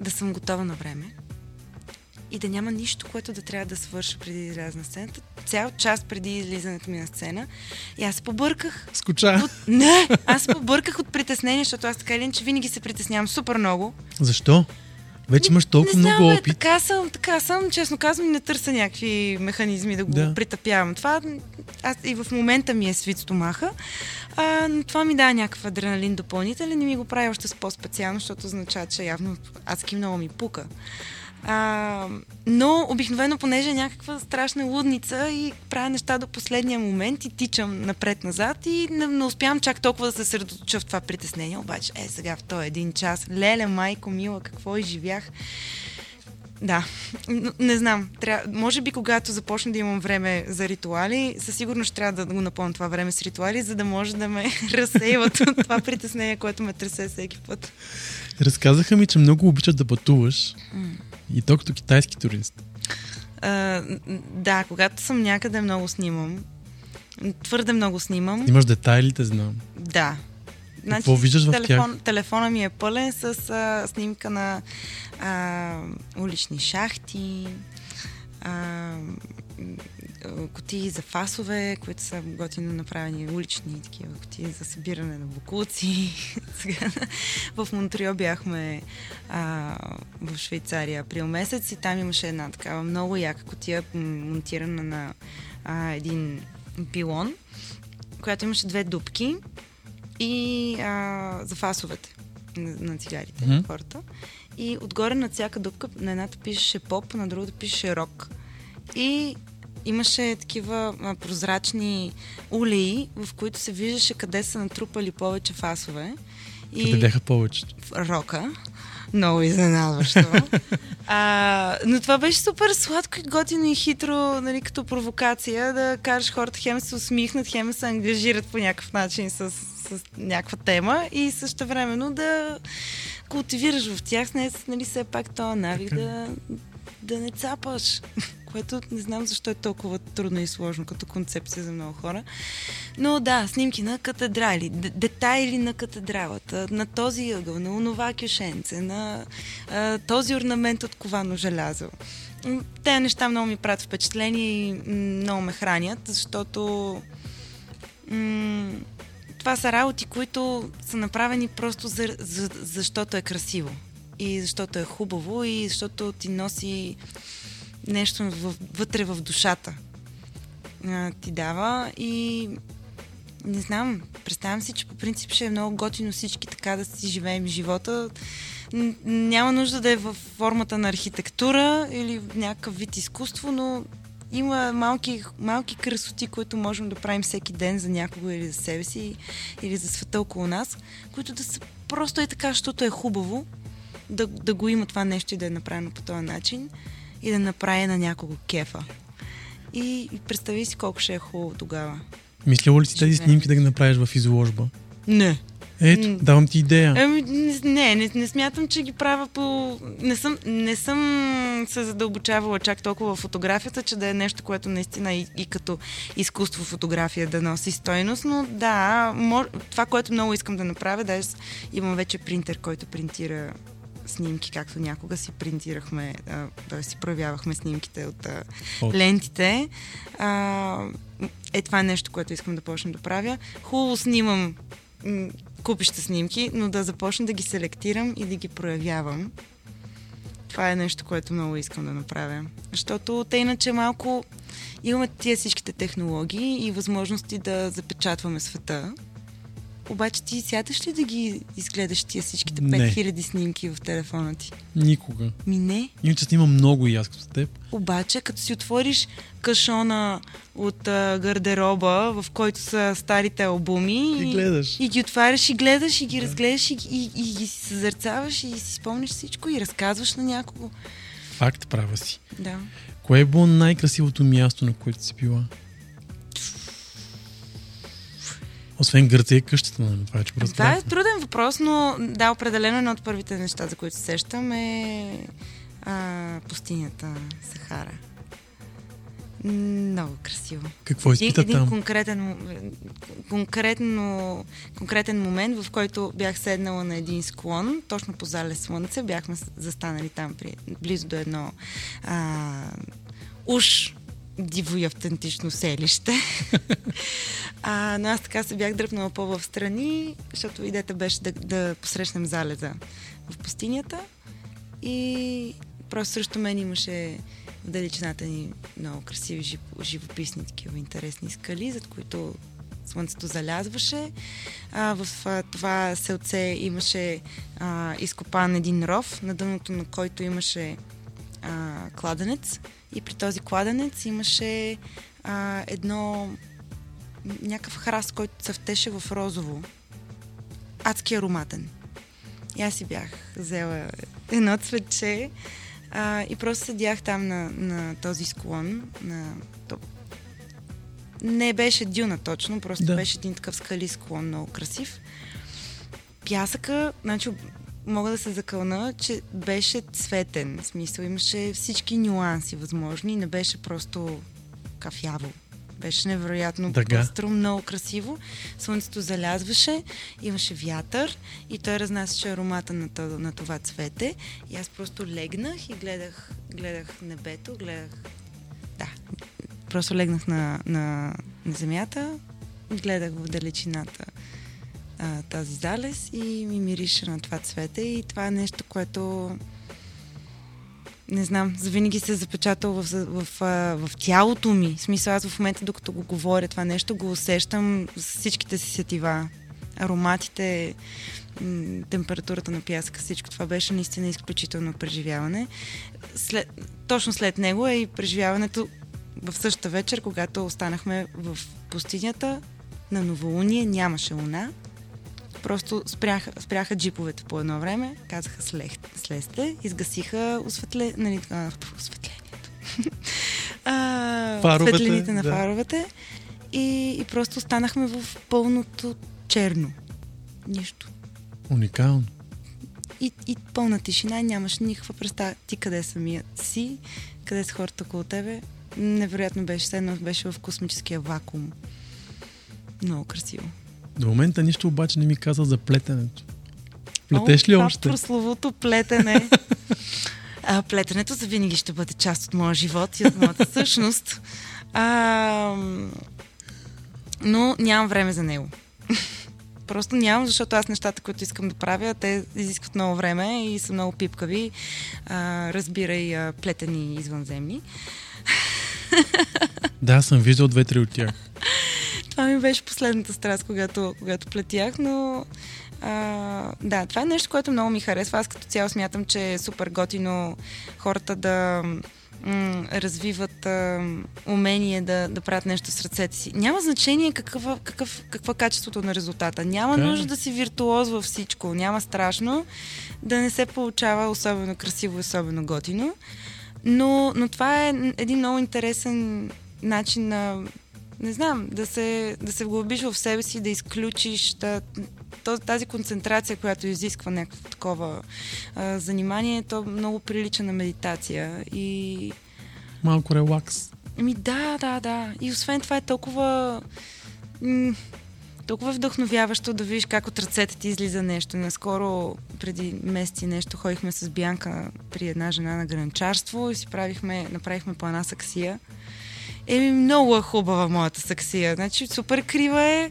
да съм готова на време и да няма нищо, което да трябва да свърша преди да изляза на сцената. Цял час преди излизането ми на сцена. И аз се побърках. Скуча. От... Не! Аз се побърках от притеснение, защото аз така или че винаги се притеснявам супер много. Защо? Вече имаш толкова не знам, много опит. Така съм, така съм. Честно казвам, не търся някакви механизми да го Да. притъпявам. Това аз и в момента ми е свит стомаха. А, но това ми дава някакъв адреналин допълнителен и ми го прави още с по-специално, защото означава, че явно адски много ми пука. А, но обикновено, понеже е някаква страшна лудница и правя неща до последния момент и тичам напред-назад и не, не успявам чак толкова да се съсредоточа в това притеснение. Обаче, е, сега в този един час, леле, майко, мила, какво изживях. Да, не знам. Тря... Може би, когато започна да имам време за ритуали, със сигурност ще трябва да го напълня това време с ритуали, за да може да ме <laughs> разсейват от това притеснение, което ме тресе всеки път. Разказаха ми, че много обичаш да пътуваш. И то като китайски турист. А, да, когато съм някъде, много снимам. Твърде много снимам. Имаш детайлите, знам. Да. Значи, Какво виждаш в телефон, Телефона ми е пълен с а, снимка на а, улични шахти, а, м, а, кутии за фасове, които са готино направени, улични такива кутии за събиране на букуци. <laughs> Сега в Монтрео бяхме а, в Швейцария април месец и там имаше една такава много яка кутия, м, монтирана на а, един пилон, която имаше две дупки и а, за фасовете на, на цигарите на хората. И отгоре на всяка дупка на едната пишеше поп, на другата пишеше рок. И имаше такива а, прозрачни улеи, в които се виждаше къде са натрупали повече фасове. Къде бяха повечето. в рока. Много изненадващо. <laughs> а, но това беше супер сладко и готино и хитро, нали, като провокация, да кажеш хората хем се усмихнат, хем се ангажират по някакъв начин с, с някаква тема и също времено да култивираш в тях с нея, нали, все пак този навик Така. да, да не цапаш. Което не знам защо е толкова трудно и сложно като концепция за много хора. Но да, снимки на катедрали, детайли на катедралата, на този ъгъл, на онова кюшенце, на а, този орнамент от ковано желязо. Те неща много ми правят впечатление и много ме хранят, защото м- това са работи, които са направени просто за, за, защото е красиво. И защото е хубаво, и защото ти носи нещо вътре в душата. А, ти дава и не знам, представям си, че по принцип ще е много готино всички така да си живеем живота. Няма нужда да е в формата на архитектура или някакъв вид изкуство, но има малки, малки красоти, които можем да правим всеки ден за някого или за себе си, или за света около нас, които да са просто е така, защото е хубаво да, да го има това нещо и да е направено по този начин и да направи на някого кефа. И, и представи си колко ще е хубаво тогава. Мислила ли си тези снимки да ги направиш в изложба? Не. Ето, давам ти идея. Ами, не, не, не, смятам, че ги правя по... Не съм, не съм се задълбочавала чак толкова в фотографията, че да е нещо, което наистина и, и като изкуство фотография да носи стойност, но да, мож... това, което много искам да направя, да имам вече принтер, който принтира снимки, както някога си принтирахме, да си проявявахме снимките от От. лентите. А, е, това е нещо, което искам да почна да правя. Хубаво снимам купища снимки, но да започна да ги селектирам и да ги проявявам. Това е нещо, което много искам да направя. Защото те иначе малко имаме тия всичките технологии и възможности да запечатваме света. Обаче ти сядаш ли да ги изгледаш тия всичките Не. 5000 снимки в телефона ти? Никога. Ми не. Иначе снимам много и аз като теб. Обаче, като си отвориш кашона от а, гардероба, в който са старите албуми, И гледаш. и ги отваряш и гледаш, и ги разгледаш, и, и, и ги съзерцаваш, и си спомниш всичко, и разказваш на някого. Факт, права си. Да. Кое е било най-красивото място, на което си била? Освен Гърция и къщата, нали? Това е, че го Това е труден въпрос, но да, определено едно от първите неща, за които се сещам е а, пустинята Сахара. Много красиво. Какво изпита един там? конкретен, конкретно, конкретен момент, в който бях седнала на един склон, точно по зале слънце, бяхме застанали там при, близо до едно а, уж диво и автентично селище. <laughs> а, но аз така се бях дръпнала по-в страни, защото идеята беше да, да посрещнем залеза в пустинята. И просто срещу мен имаше в далечината ни много красиви, жив- живописни, такива интересни скали, зад които слънцето залязваше. А, в а, това селце имаше а, изкопан един ров, на дъното на който имаше а, кладенец. И при този кладенец имаше а, едно някакъв храст, който цъфтеше в розово. Адски ароматен. И аз си бях взела едно цветче а, и просто седях там на, на този склон. На, не беше дюна точно, просто да. беше един такъв скали склон, много красив. Пясъка, значи мога да се закълна, че беше цветен. В смисъл, имаше всички нюанси възможни, не беше просто кафяво. Беше невероятно Дъга. пъстро, много красиво. Слънцето залязваше, имаше вятър и той разнасяше аромата на, то, на това цвете. И аз просто легнах и гледах, гледах небето, гледах... Да, просто легнах на, на, на земята, гледах в далечината а, този залез и ми мирише на това цвете и това е нещо, което не знам, завинаги се е запечатал в, в, в, в тялото ми. В смисъл, аз в момента, докато го говоря това нещо, го усещам с всичките си сетива. Ароматите, температурата на пясъка, всичко това беше наистина изключително преживяване. След, точно след него е и преживяването в същата вечер, когато останахме в пустинята на новолуние, нямаше луна. Просто спряха, спряха джиповете по едно време, казаха слех, слезте, изгасиха осветле, нали, осветлението. <laughs> Фаровете, светлините на да. фаровете и, и просто останахме в пълното черно. Нищо. Уникално. И, и пълна тишина, нямаш никаква представа ти къде самия си, къде са хората около тебе. Невероятно беше, едно беше в космическия вакуум. Много красиво. До момента нищо обаче не ми каза за плетенето. Плетеш О, ли това още? прословото плетене. <laughs> а, плетенето за винаги ще бъде част от моя живот и от моята същност. А, но нямам време за него. <laughs> Просто нямам, защото аз нещата, които искам да правя, те изискват много време и са много пипкави. А, разбирай а, плетени извънземни. <laughs> Да, съм виждал две-три от тях. Беше последната страст, когато, когато плетях, но а, да, това е нещо, което много ми харесва. Аз като цяло смятам, че е супер готино хората да м- развиват а, умение да, да правят нещо с ръцете си. Няма значение какъв, какъв, какво е качеството на резултата. Няма Така е. нужда да си виртуоз във всичко. Няма страшно да не се получава особено красиво и особено готино. Но, но това е един много интересен начин на не знам, да се, да се вглъбиш в себе си, да изключиш, да, тази концентрация, която изисква някакво такова а, занимание, то много прилича на медитация и... Малко релакс. Ами да, да, да. И освен това е толкова... М- толкова вдъхновяващо да видиш как от ръцете ти излиза нещо. Наскоро, преди месеци нещо, ходихме с Бянка при една жена на гранчарство и си правихме, направихме по една саксия. Еми, много е хубава моята саксия. Значи, супер крива е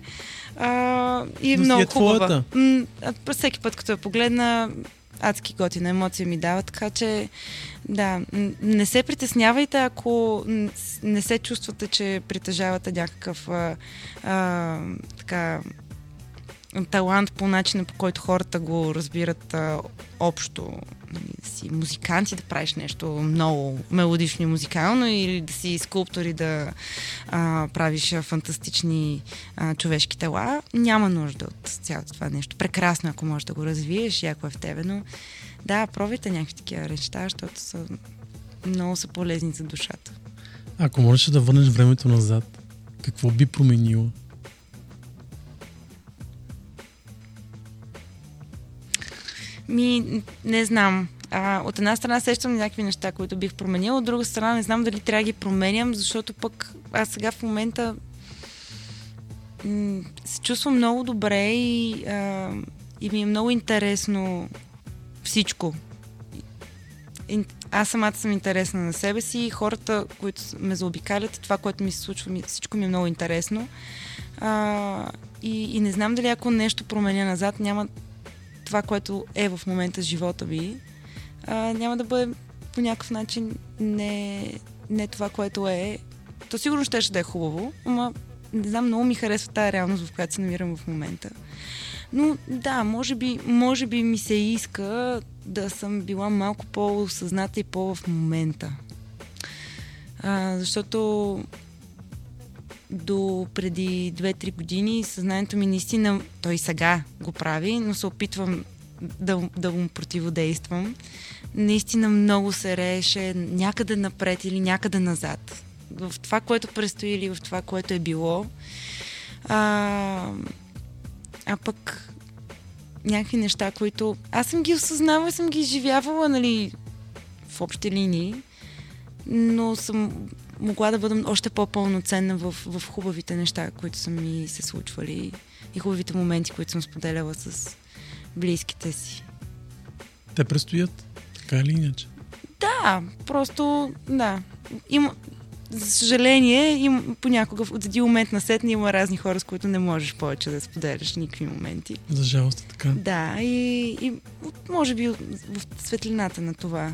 а, и е Но много е хубава. М, всеки път, като я погледна, адски готина емоция ми дава, така че да, не се притеснявайте, ако не се чувствате, че притежавате някакъв а, а, така талант по начина, по който хората го разбират а, общо. Нали, да си музикант и да правиш нещо много мелодично и музикално или да си скулптор и да а, правиш фантастични а, човешки тела. Няма нужда от цялото това нещо. Прекрасно, ако можеш да го развиеш и ако е в тебе, но да, пробвайте някакви такива неща, защото са много са полезни за душата. Ако можеш да върнеш времето назад, какво би променило? Ми, не знам. А, от една страна сещам някакви неща, които бих променила, от друга страна не знам дали трябва да ги променям, защото пък аз сега в момента м- се чувствам много добре и, а, и ми е много интересно всичко. Аз самата съм интересна на себе си и хората, които ме заобикалят, това, което ми се случва, ми, всичко ми е много интересно. А, и, и не знам дали ако нещо променя назад, няма това, което е в момента живота ми, а, няма да бъде по някакъв начин не, не това, което е. То сигурно ще, ще да е хубаво, ама не знам, много ми харесва тази реалност, в която се намирам в момента. Но да, може би, може би ми се иска да съм била малко по-осъзната и по-в момента. А, защото до преди 2-3 години съзнанието ми наистина, той сега го прави, но се опитвам да, да му противодействам. Наистина много се рееше някъде напред или някъде назад. В това, което предстои или в това, което е било. А, а пък някакви неща, които аз съм ги осъзнавала, съм ги изживявала, нали, в общи линии, но съм могла да бъда още по-пълноценна в, в хубавите неща, които са ми се случвали и хубавите моменти, които съм споделяла с близките си. Те предстоят, така или иначе. Да, просто, да. Има, за съжаление, им, понякога от един момент на сетне има разни хора, с които не можеш повече да споделяш никакви моменти. За жалост е така. Да, и, и може би в светлината на това.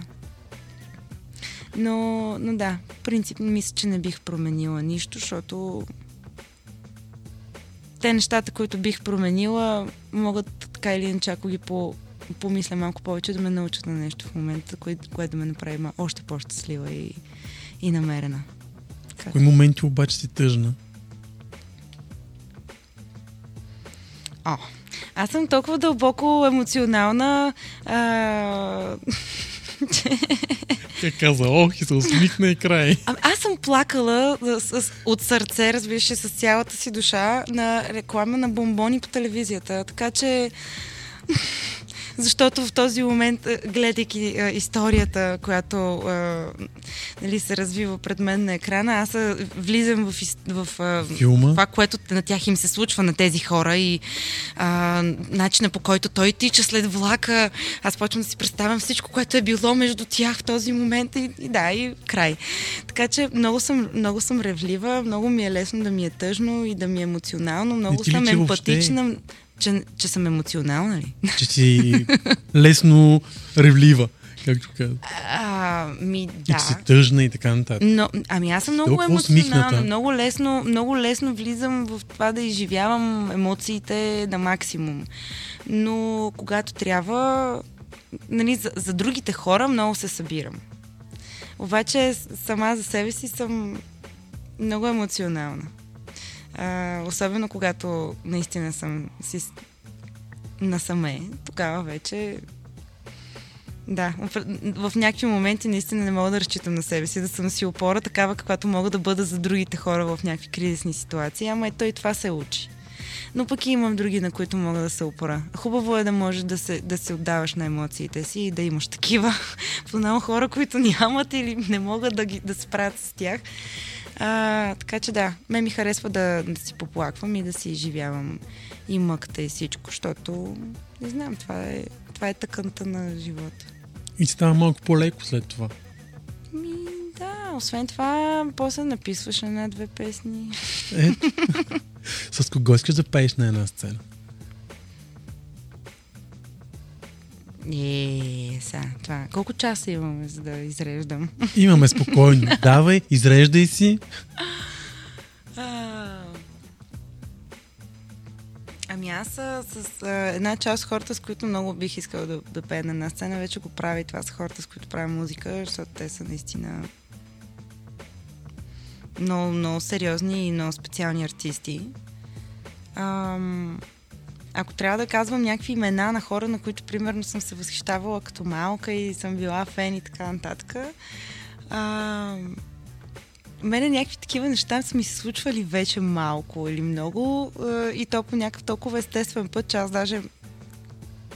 Но, но да, принципно мисля, че не бих променила нищо, защото те нещата, които бих променила, могат така или иначе, ако ги по, помисля малко повече, да ме научат на нещо в момента, кое, което да ме направи още по-щастлива и, и намерена. В кои моменти обаче си тъжна? О, аз съм толкова дълбоко емоционална, а, <laughs> Как каза, ох и се усмихна и край. А, аз съм плакала с, с, от сърце, разбираш, с цялата си душа на реклама на бомбони по телевизията. Така че Защото в този момент, е, гледайки а, историята, която а, нали, се развива пред мен на екрана, аз влизам в, в Филма? това, което на тях им се случва на тези хора и а, начина по който той тича след влака. Аз почвам да си представям всичко, което е било между тях в този момент и, и да, и край. Така че много съм, много съм ревлива, много ми е лесно да ми е тъжно и да ми е емоционално, много съм че въобще- емпатична. Че, че съм емоционална ли? <laughs> Че си лесно ревлива, както казват. А, ми, И да. че си тъжна и така нататък. Но, ами аз съм много Толкова емоционална. усмихната. Много лесно, много лесно влизам в това да изживявам емоциите на максимум. Но когато трябва, нали, за, за другите хора много се събирам. Обаче сама за себе си съм много емоционална. А, особено когато наистина съм си насаме, тогава вече да, в, някакви моменти наистина не мога да разчитам на себе си, да съм си опора, такава каквато мога да бъда за другите хора в някакви кризисни ситуации, ама ето и това се учи. но пък и имам други, на които мога да се опора. Хубаво е да можеш да се, да се отдаваш на емоциите си и да имаш такива. <laughs> Познавам хора, които нямат или не могат да, ги, да справят с тях. А, така че да, ме ми харесва да, да си поплаквам и да си изживявам и мъкта и всичко, защото не знам, това е, това е тъканта на живота. И става малко по-леко след това. Ми, да, освен това, после написваш една-две песни. Ето. <laughs> С кого искаш да пееш на една сцена? Е, сега, това. Колко часа имаме, за да изреждам? Имаме спокойно. <laughs> Давай, изреждай си. А, Ами аз с а, една част от хората, с които много бих искала да, да пея на една сцена, вече го прави. Това са хората, с които правя музика, защото те са наистина много, много сериозни и много специални артисти. Ам, ако трябва да казвам някакви имена на хора, на които примерно съм се възхищавала като малка и съм била фен и така нататък, ам, мене някакви такива неща са ми се случвали вече малко или много и то по някакъв толкова естествен път, че аз даже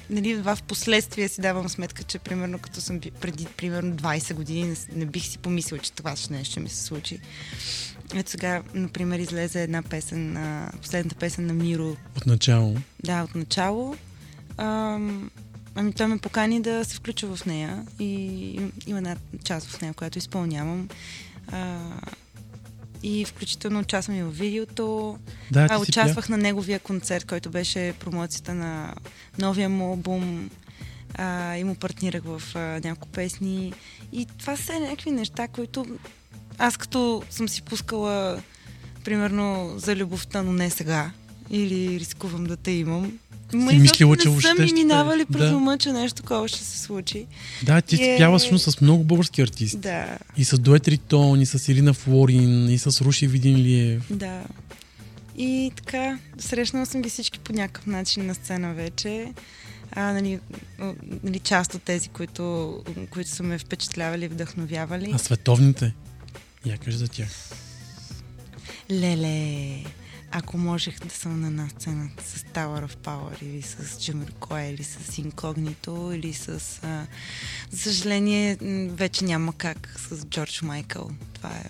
нали, в последствие си давам сметка, че примерно като съм преди примерно 20 години не, не бих си помислил, че това нещо ми се случи. Ето сега, например, излезе една песен, а, последната песен на Миро. От начало. Да, от начало. Ам, ами той ме покани да се включа в нея и има една част в нея, която изпълнявам. А, и включително участвам и в видеото. Да, а, участвах на неговия концерт, който беше промоцията на новия му албум. А, и му партнирах в а, няколко песни. И това са някакви неща, които аз като съм си пускала примерно за любовта, но не сега. Или рискувам да те имам. Ма мислила, че са ми минавали през да. ума, че нещо такова ще се случи. Да, ти е... спява всъщност с много български артисти. Да. И с Дует Ритон, и с Ирина Флорин, и с Руши Видинлиев. Да. И така, срещнала съм ги всички по някакъв начин на сцена вече. А, нали, нали, част от тези, които, които са ме впечатлявали, вдъхновявали. А световните? Я кажи за тях. Леле, ако можех да съм на една сцена с Tower of Power или с Джамиркоя или с Инкогнито или с... А, за съжаление, вече няма как с Джордж Майкъл. Това е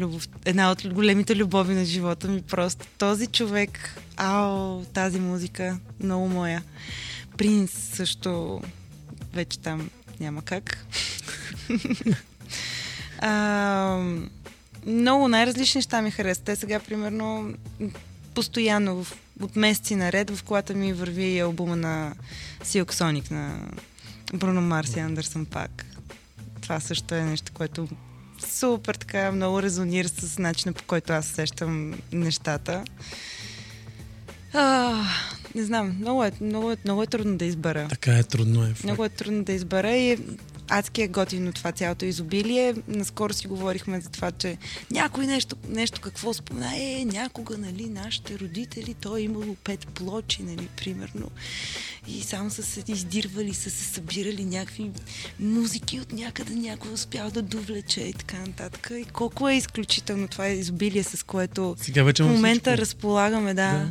любов, една от големите любови на живота ми. Просто този човек, ао, тази музика, много моя. Принц също вече там няма как. <laughs> а, много най-различни неща ми харесват. Те сега, примерно, постоянно, в, от месеци наред, в колата ми върви албума на Silk Sonic на Бруно Марс и Андерсън пак. Това също е нещо, което супер така много резонира с начина по който аз сещам нещата. А, не знам, много е, много, е, много е трудно да избера. Така е, трудно е. Факт. Много е трудно да избера и адски е готино това цялото изобилие. Наскоро си говорихме за това, че някой нещо, нещо какво спомена, е, някога, нали, нашите родители, той е имало пет плочи, нали, примерно. И само са се издирвали, са се събирали някакви музики от някъде, някой успял да довлече и така нататък. И колко е изключително това изобилие, с което Сега вече в момента всичко. разполагаме, да. Да.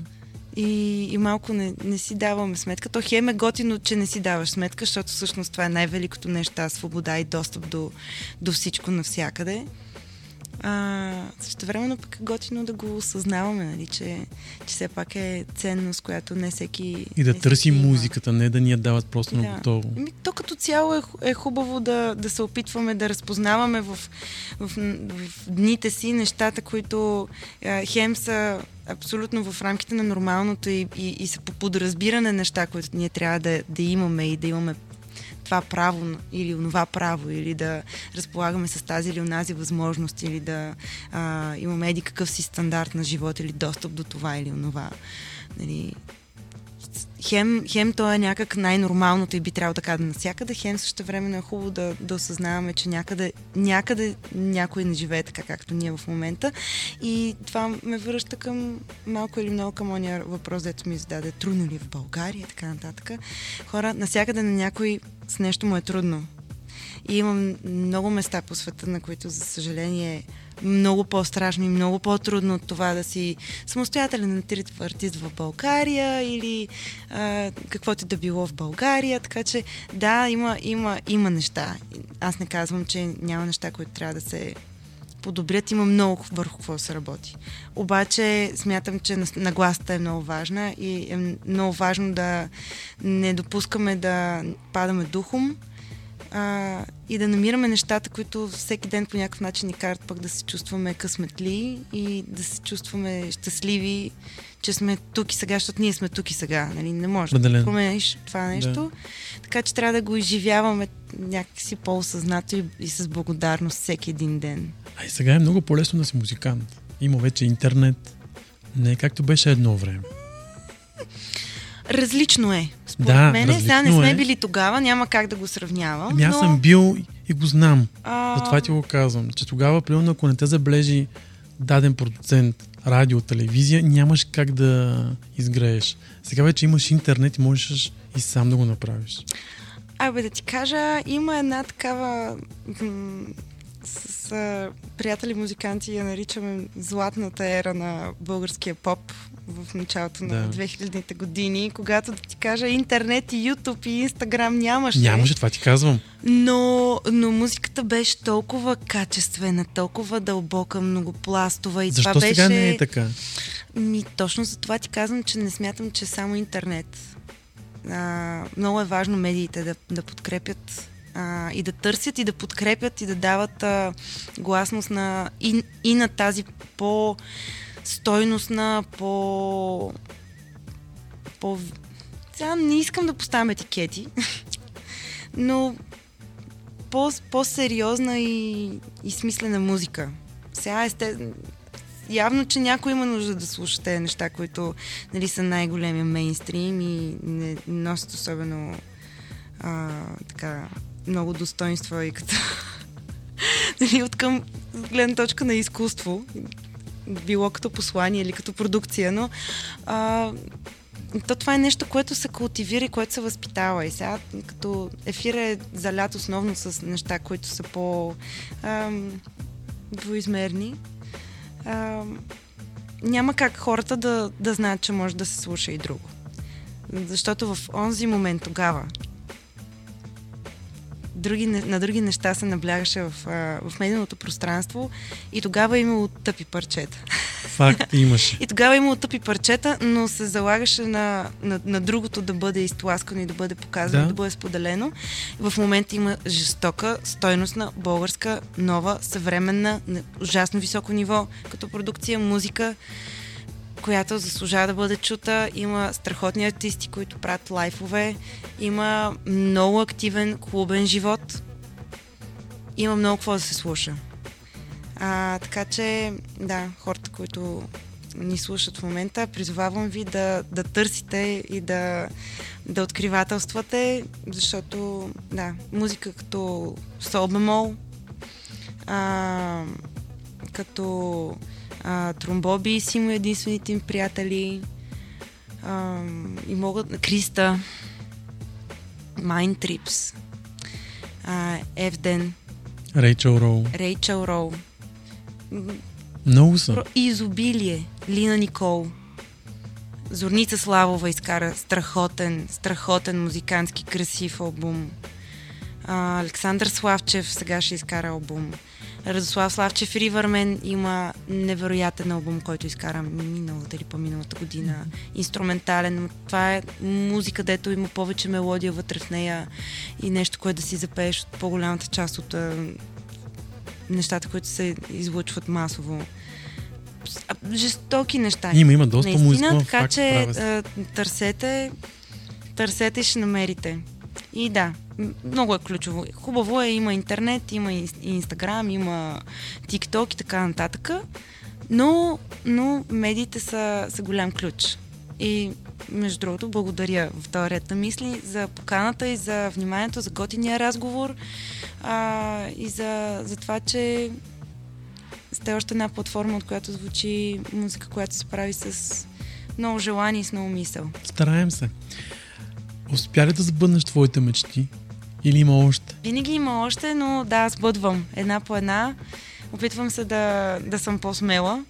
И, и малко не, не си даваме сметка. То хем е готино, че не си даваш сметка, защото всъщност това е най-великото нещо, свобода и достъп до, до всичко навсякъде. А, също времено пък е готино да го осъзнаваме, нали, че, че все пак е ценност, която не всеки. И да търсим всеки има. музиката, не да ни я дават просто на Да. готово. Ами, то като цяло е, е хубаво да, да се опитваме да разпознаваме в, в, в дните си нещата, които е, хем са абсолютно в рамките на нормалното и, и, и са по подразбиране неща, които ние трябва да, да имаме и да имаме това право или онова право, или да разполагаме с тази или онази възможност, или да а, имаме еди какъв си стандарт на живот, или достъп до това или онова. Нали, хем, хем то е някак най-нормалното и би трябвало така да е навсякъде, хем също време е хубаво да, да осъзнаваме, че някъде, някъде някой не живее така, както ние в момента. И това ме връща към малко или много към ония въпрос, дето ми зададе трудно ли е в България и така нататък. Хора, навсякъде на някой с нещо му е трудно. И има много места по света, на които, за съжаление, много по-страшно и много по-трудно от това да си самостоятелен артист в България или а, каквото да било в България. Така че, да, има, има, има неща. Аз не казвам, че няма неща, които трябва да се подобрят. Има много върху какво се работи. Обаче смятам, че нагласата е много важна и е много важно да не допускаме да падаме духом а, и да намираме нещата, които всеки ден по някакъв начин ни карат пък да се чувстваме късметли и да се чувстваме щастливи, че сме тук и сега, защото ние сме тук и сега. Нали? Не можеш да промениш това нещо. Да. Така че трябва да го изживяваме някакси по-осъзнато и, и с благодарност всеки един ден. А и сега е много по-лесно да си музикант. Има вече интернет. Не е както беше едно време. Различно е. Според да, мен, сега не сме е. били тогава, няма как да го сравнявам. Ами аз но... съм бил и го знам. А... Затова ти го казвам, че тогава, примерно, ако не те заблежи даден продуцент, радио, телевизия, нямаш как да изгрееш. Сега вече имаш интернет и можеш и сам да го направиш. Абе да ти кажа, има една такава с а, приятели музиканти я наричаме златната ера на българския поп в началото да. на 2000-те години, когато да ти кажа интернет и YouTube и Инстаграм нямаше. Нямаше, това ти казвам. Но, но музиката беше толкова качествена, толкова дълбока, многопластова и Защо това беше... сега не е така? Ми, точно за това ти казвам, че не смятам, че само интернет. А, много е важно медиите да, да подкрепят а, и да търсят и да подкрепят и да дават а, гласност на, и, и на тази по стойностна, по... по... Сега не искам да поставям етикети, <laughs> но по, по-сериозна и, и смислена музика. Сега сте... Явно, че някой има нужда да слуша тези неща, които нали, са най-големия мейнстрим и не носят особено а, така, много достоинства и като <laughs> нали, от към гледна точка на изкуство било като послание или като продукция, но а, то това е нещо, което се култивира и което се възпитава. И сега, като ефир е залят основно с неща, които са по а, двоизмерни, а, няма как хората да, да знаят, че може да се слуша и друго. Защото в онзи момент тогава, други, на други неща се наблягаше в, в медийното пространство и тогава е имало тъпи парчета. Факт, имаше. и тогава е имало тъпи парчета, но се залагаше на, на, на другото да бъде изтласкано и да бъде показано, да. да бъде споделено. В момента има жестока, стойностна, българска, нова, съвременна, на ужасно високо ниво като продукция, музика която заслужава да бъде чута. Има страхотни артисти, които правят лайфове. Има много активен клубен живот. Има много какво да се слуша. А, така че, да, хората, които ни слушат в момента, призовавам ви да, да търсите и да, да откривателствате, защото, да, музика като сол бемол, а, като а, Тромбоби си му единствените им приятели. А, и могат... Криста. Mind Trips. А, Евден. Рейчел Роу. Рейчел Роу. Много са. Изобилие. Лина Никол. Зорница Славова изкара страхотен, страхотен музикантски красив албум. А, Александър Славчев сега ще изкара албум. Радослав Славчев Ривърмен има невероятен албум, който изкара миналата или по-миналата година. Инструментален. Това е музика, дето има повече мелодия вътре в нея и нещо, което да си запееш от по-голямата част от нещата, които се излъчват масово. Жестоки неща. Има, има доста Наистина, музика. Така факт, че търсете, търсете и ще намерите. И да, много е ключово. Хубаво е, има интернет, има Инстаграм, има ТикТок и така нататък, но, но медиите са, са голям ключ. И между другото, благодаря в този ред мисли за поканата и за вниманието, за готиния разговор а, и за, за това, че сте още една платформа, от която звучи музика, която се прави с много желание и с много мисъл. Стараем се. Успя ли да сбъднеш твоите мечти? Или има още? Винаги има още, но да, сбъдвам една по една. Опитвам се да, да съм по-смела.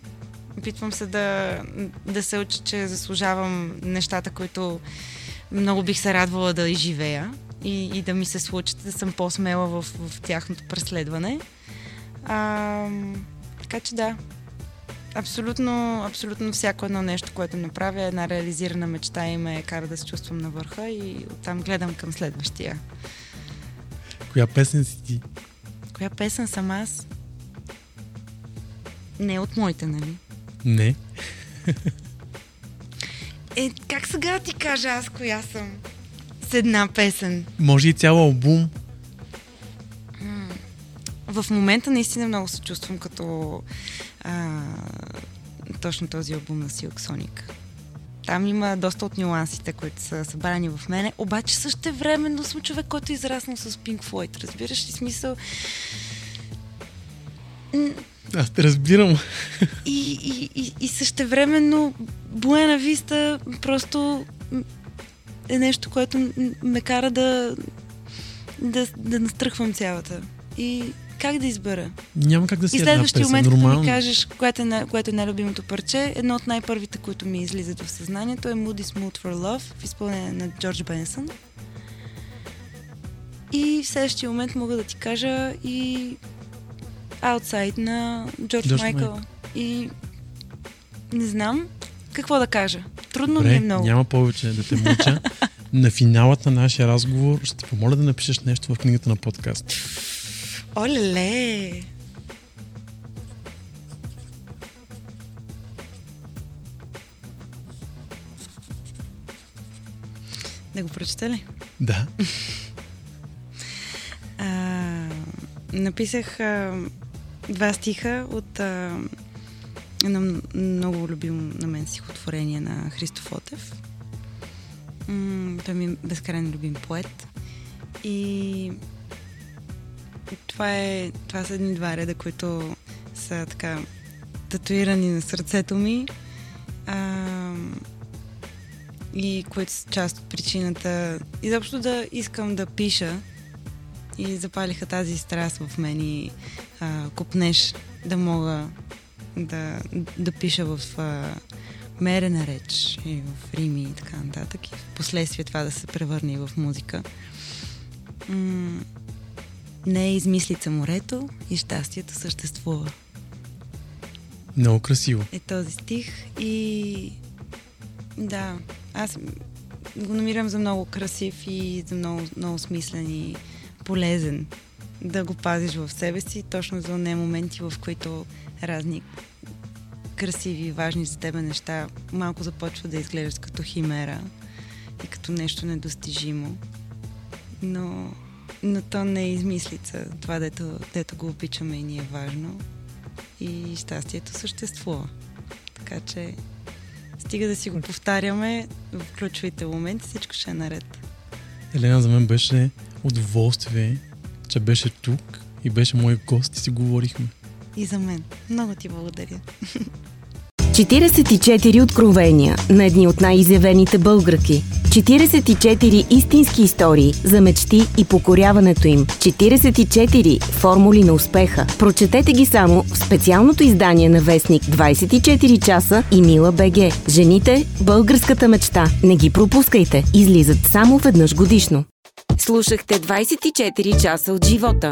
Опитвам се да, да се уча, че заслужавам нещата, които много бих се радвала да изживея и, и да ми се случат, да съм по-смела в, в тяхното преследване. А, така че да, абсолютно, абсолютно всяко едно нещо, което направя, една реализирана мечта и ме кара да се чувствам на върха и оттам гледам към следващия. Коя песен си ти? Коя песен съм аз? Не от моите, нали? Не. Е, как сега ти кажа аз коя съм? С една песен. Може и цял албум. В момента наистина много се чувствам като а, точно този албум на Silk Sonic. Там има доста от нюансите, които са събрани в мене. Обаче също времено съм човек, който е израснал с Pink Floyd. Разбираш ли смисъл? Аз те разбирам. И, и, и, и същевременно Буена Виста просто е нещо, което ме кара да, да, да настръхвам цялата. И как да избера? Няма как да си И следващия момент, като ми кажеш, което е, най- което е най-любимото парче, едно от най-първите, които ми излизат в съзнанието е Moody Smooth for Love в изпълнение на Джордж Бенсън. И в следващия момент мога да ти кажа и Outside на Джордж Джордж Майкъл. Майкъл. И не знам какво да кажа. Трудно ми Добре, е много. няма повече да те мъча. <laughs> на финалът на нашия разговор ще те помоля да напишеш нещо в книгата на подкаст. Оле-ле! Да го прочета ли? Да. А, написах а, два стиха от а, едно много любимо на мен стихотворение на Христо Фотев. М, той ми е безкрайно любим поет. И това, е, това са едни два реда, които са така татуирани на сърцето ми. А, и които са част от причината изобщо да искам да пиша и запалиха тази страст в мен и а, купнеш да мога да, да пиша в а, мерена реч и в рими и така нататък. И в последствие това да се превърне в музика. Не е измислица морето и щастието съществува. Много красиво. Е този стих и да, аз го намирам за много красив и за много, много смислен и полезен да го пазиш в себе си, точно за не моменти, в които разни красиви и важни за тебе неща малко започват да изглеждат като химера и като нещо недостижимо. Но, но то не е измислица. Това, дето, дето го обичаме и ни е важно. И щастието съществува. Така че стига да си го повтаряме в ключовите моменти, всичко ще е наред. Елена, за мен беше удоволствие, че беше тук и беше мой гост и си говорихме. И за мен. Много ти благодаря. <laughs> 44 откровения на едни от най-изявените българки. 44 истински истории за мечти и покоряването им. 44 формули на успеха. Прочетете ги само в специалното издание на Вестник 24 часа и Мила БГ. Жените – българската мечта. Не ги пропускайте. Излизат само веднъж годишно. Слушахте 24 часа от живота.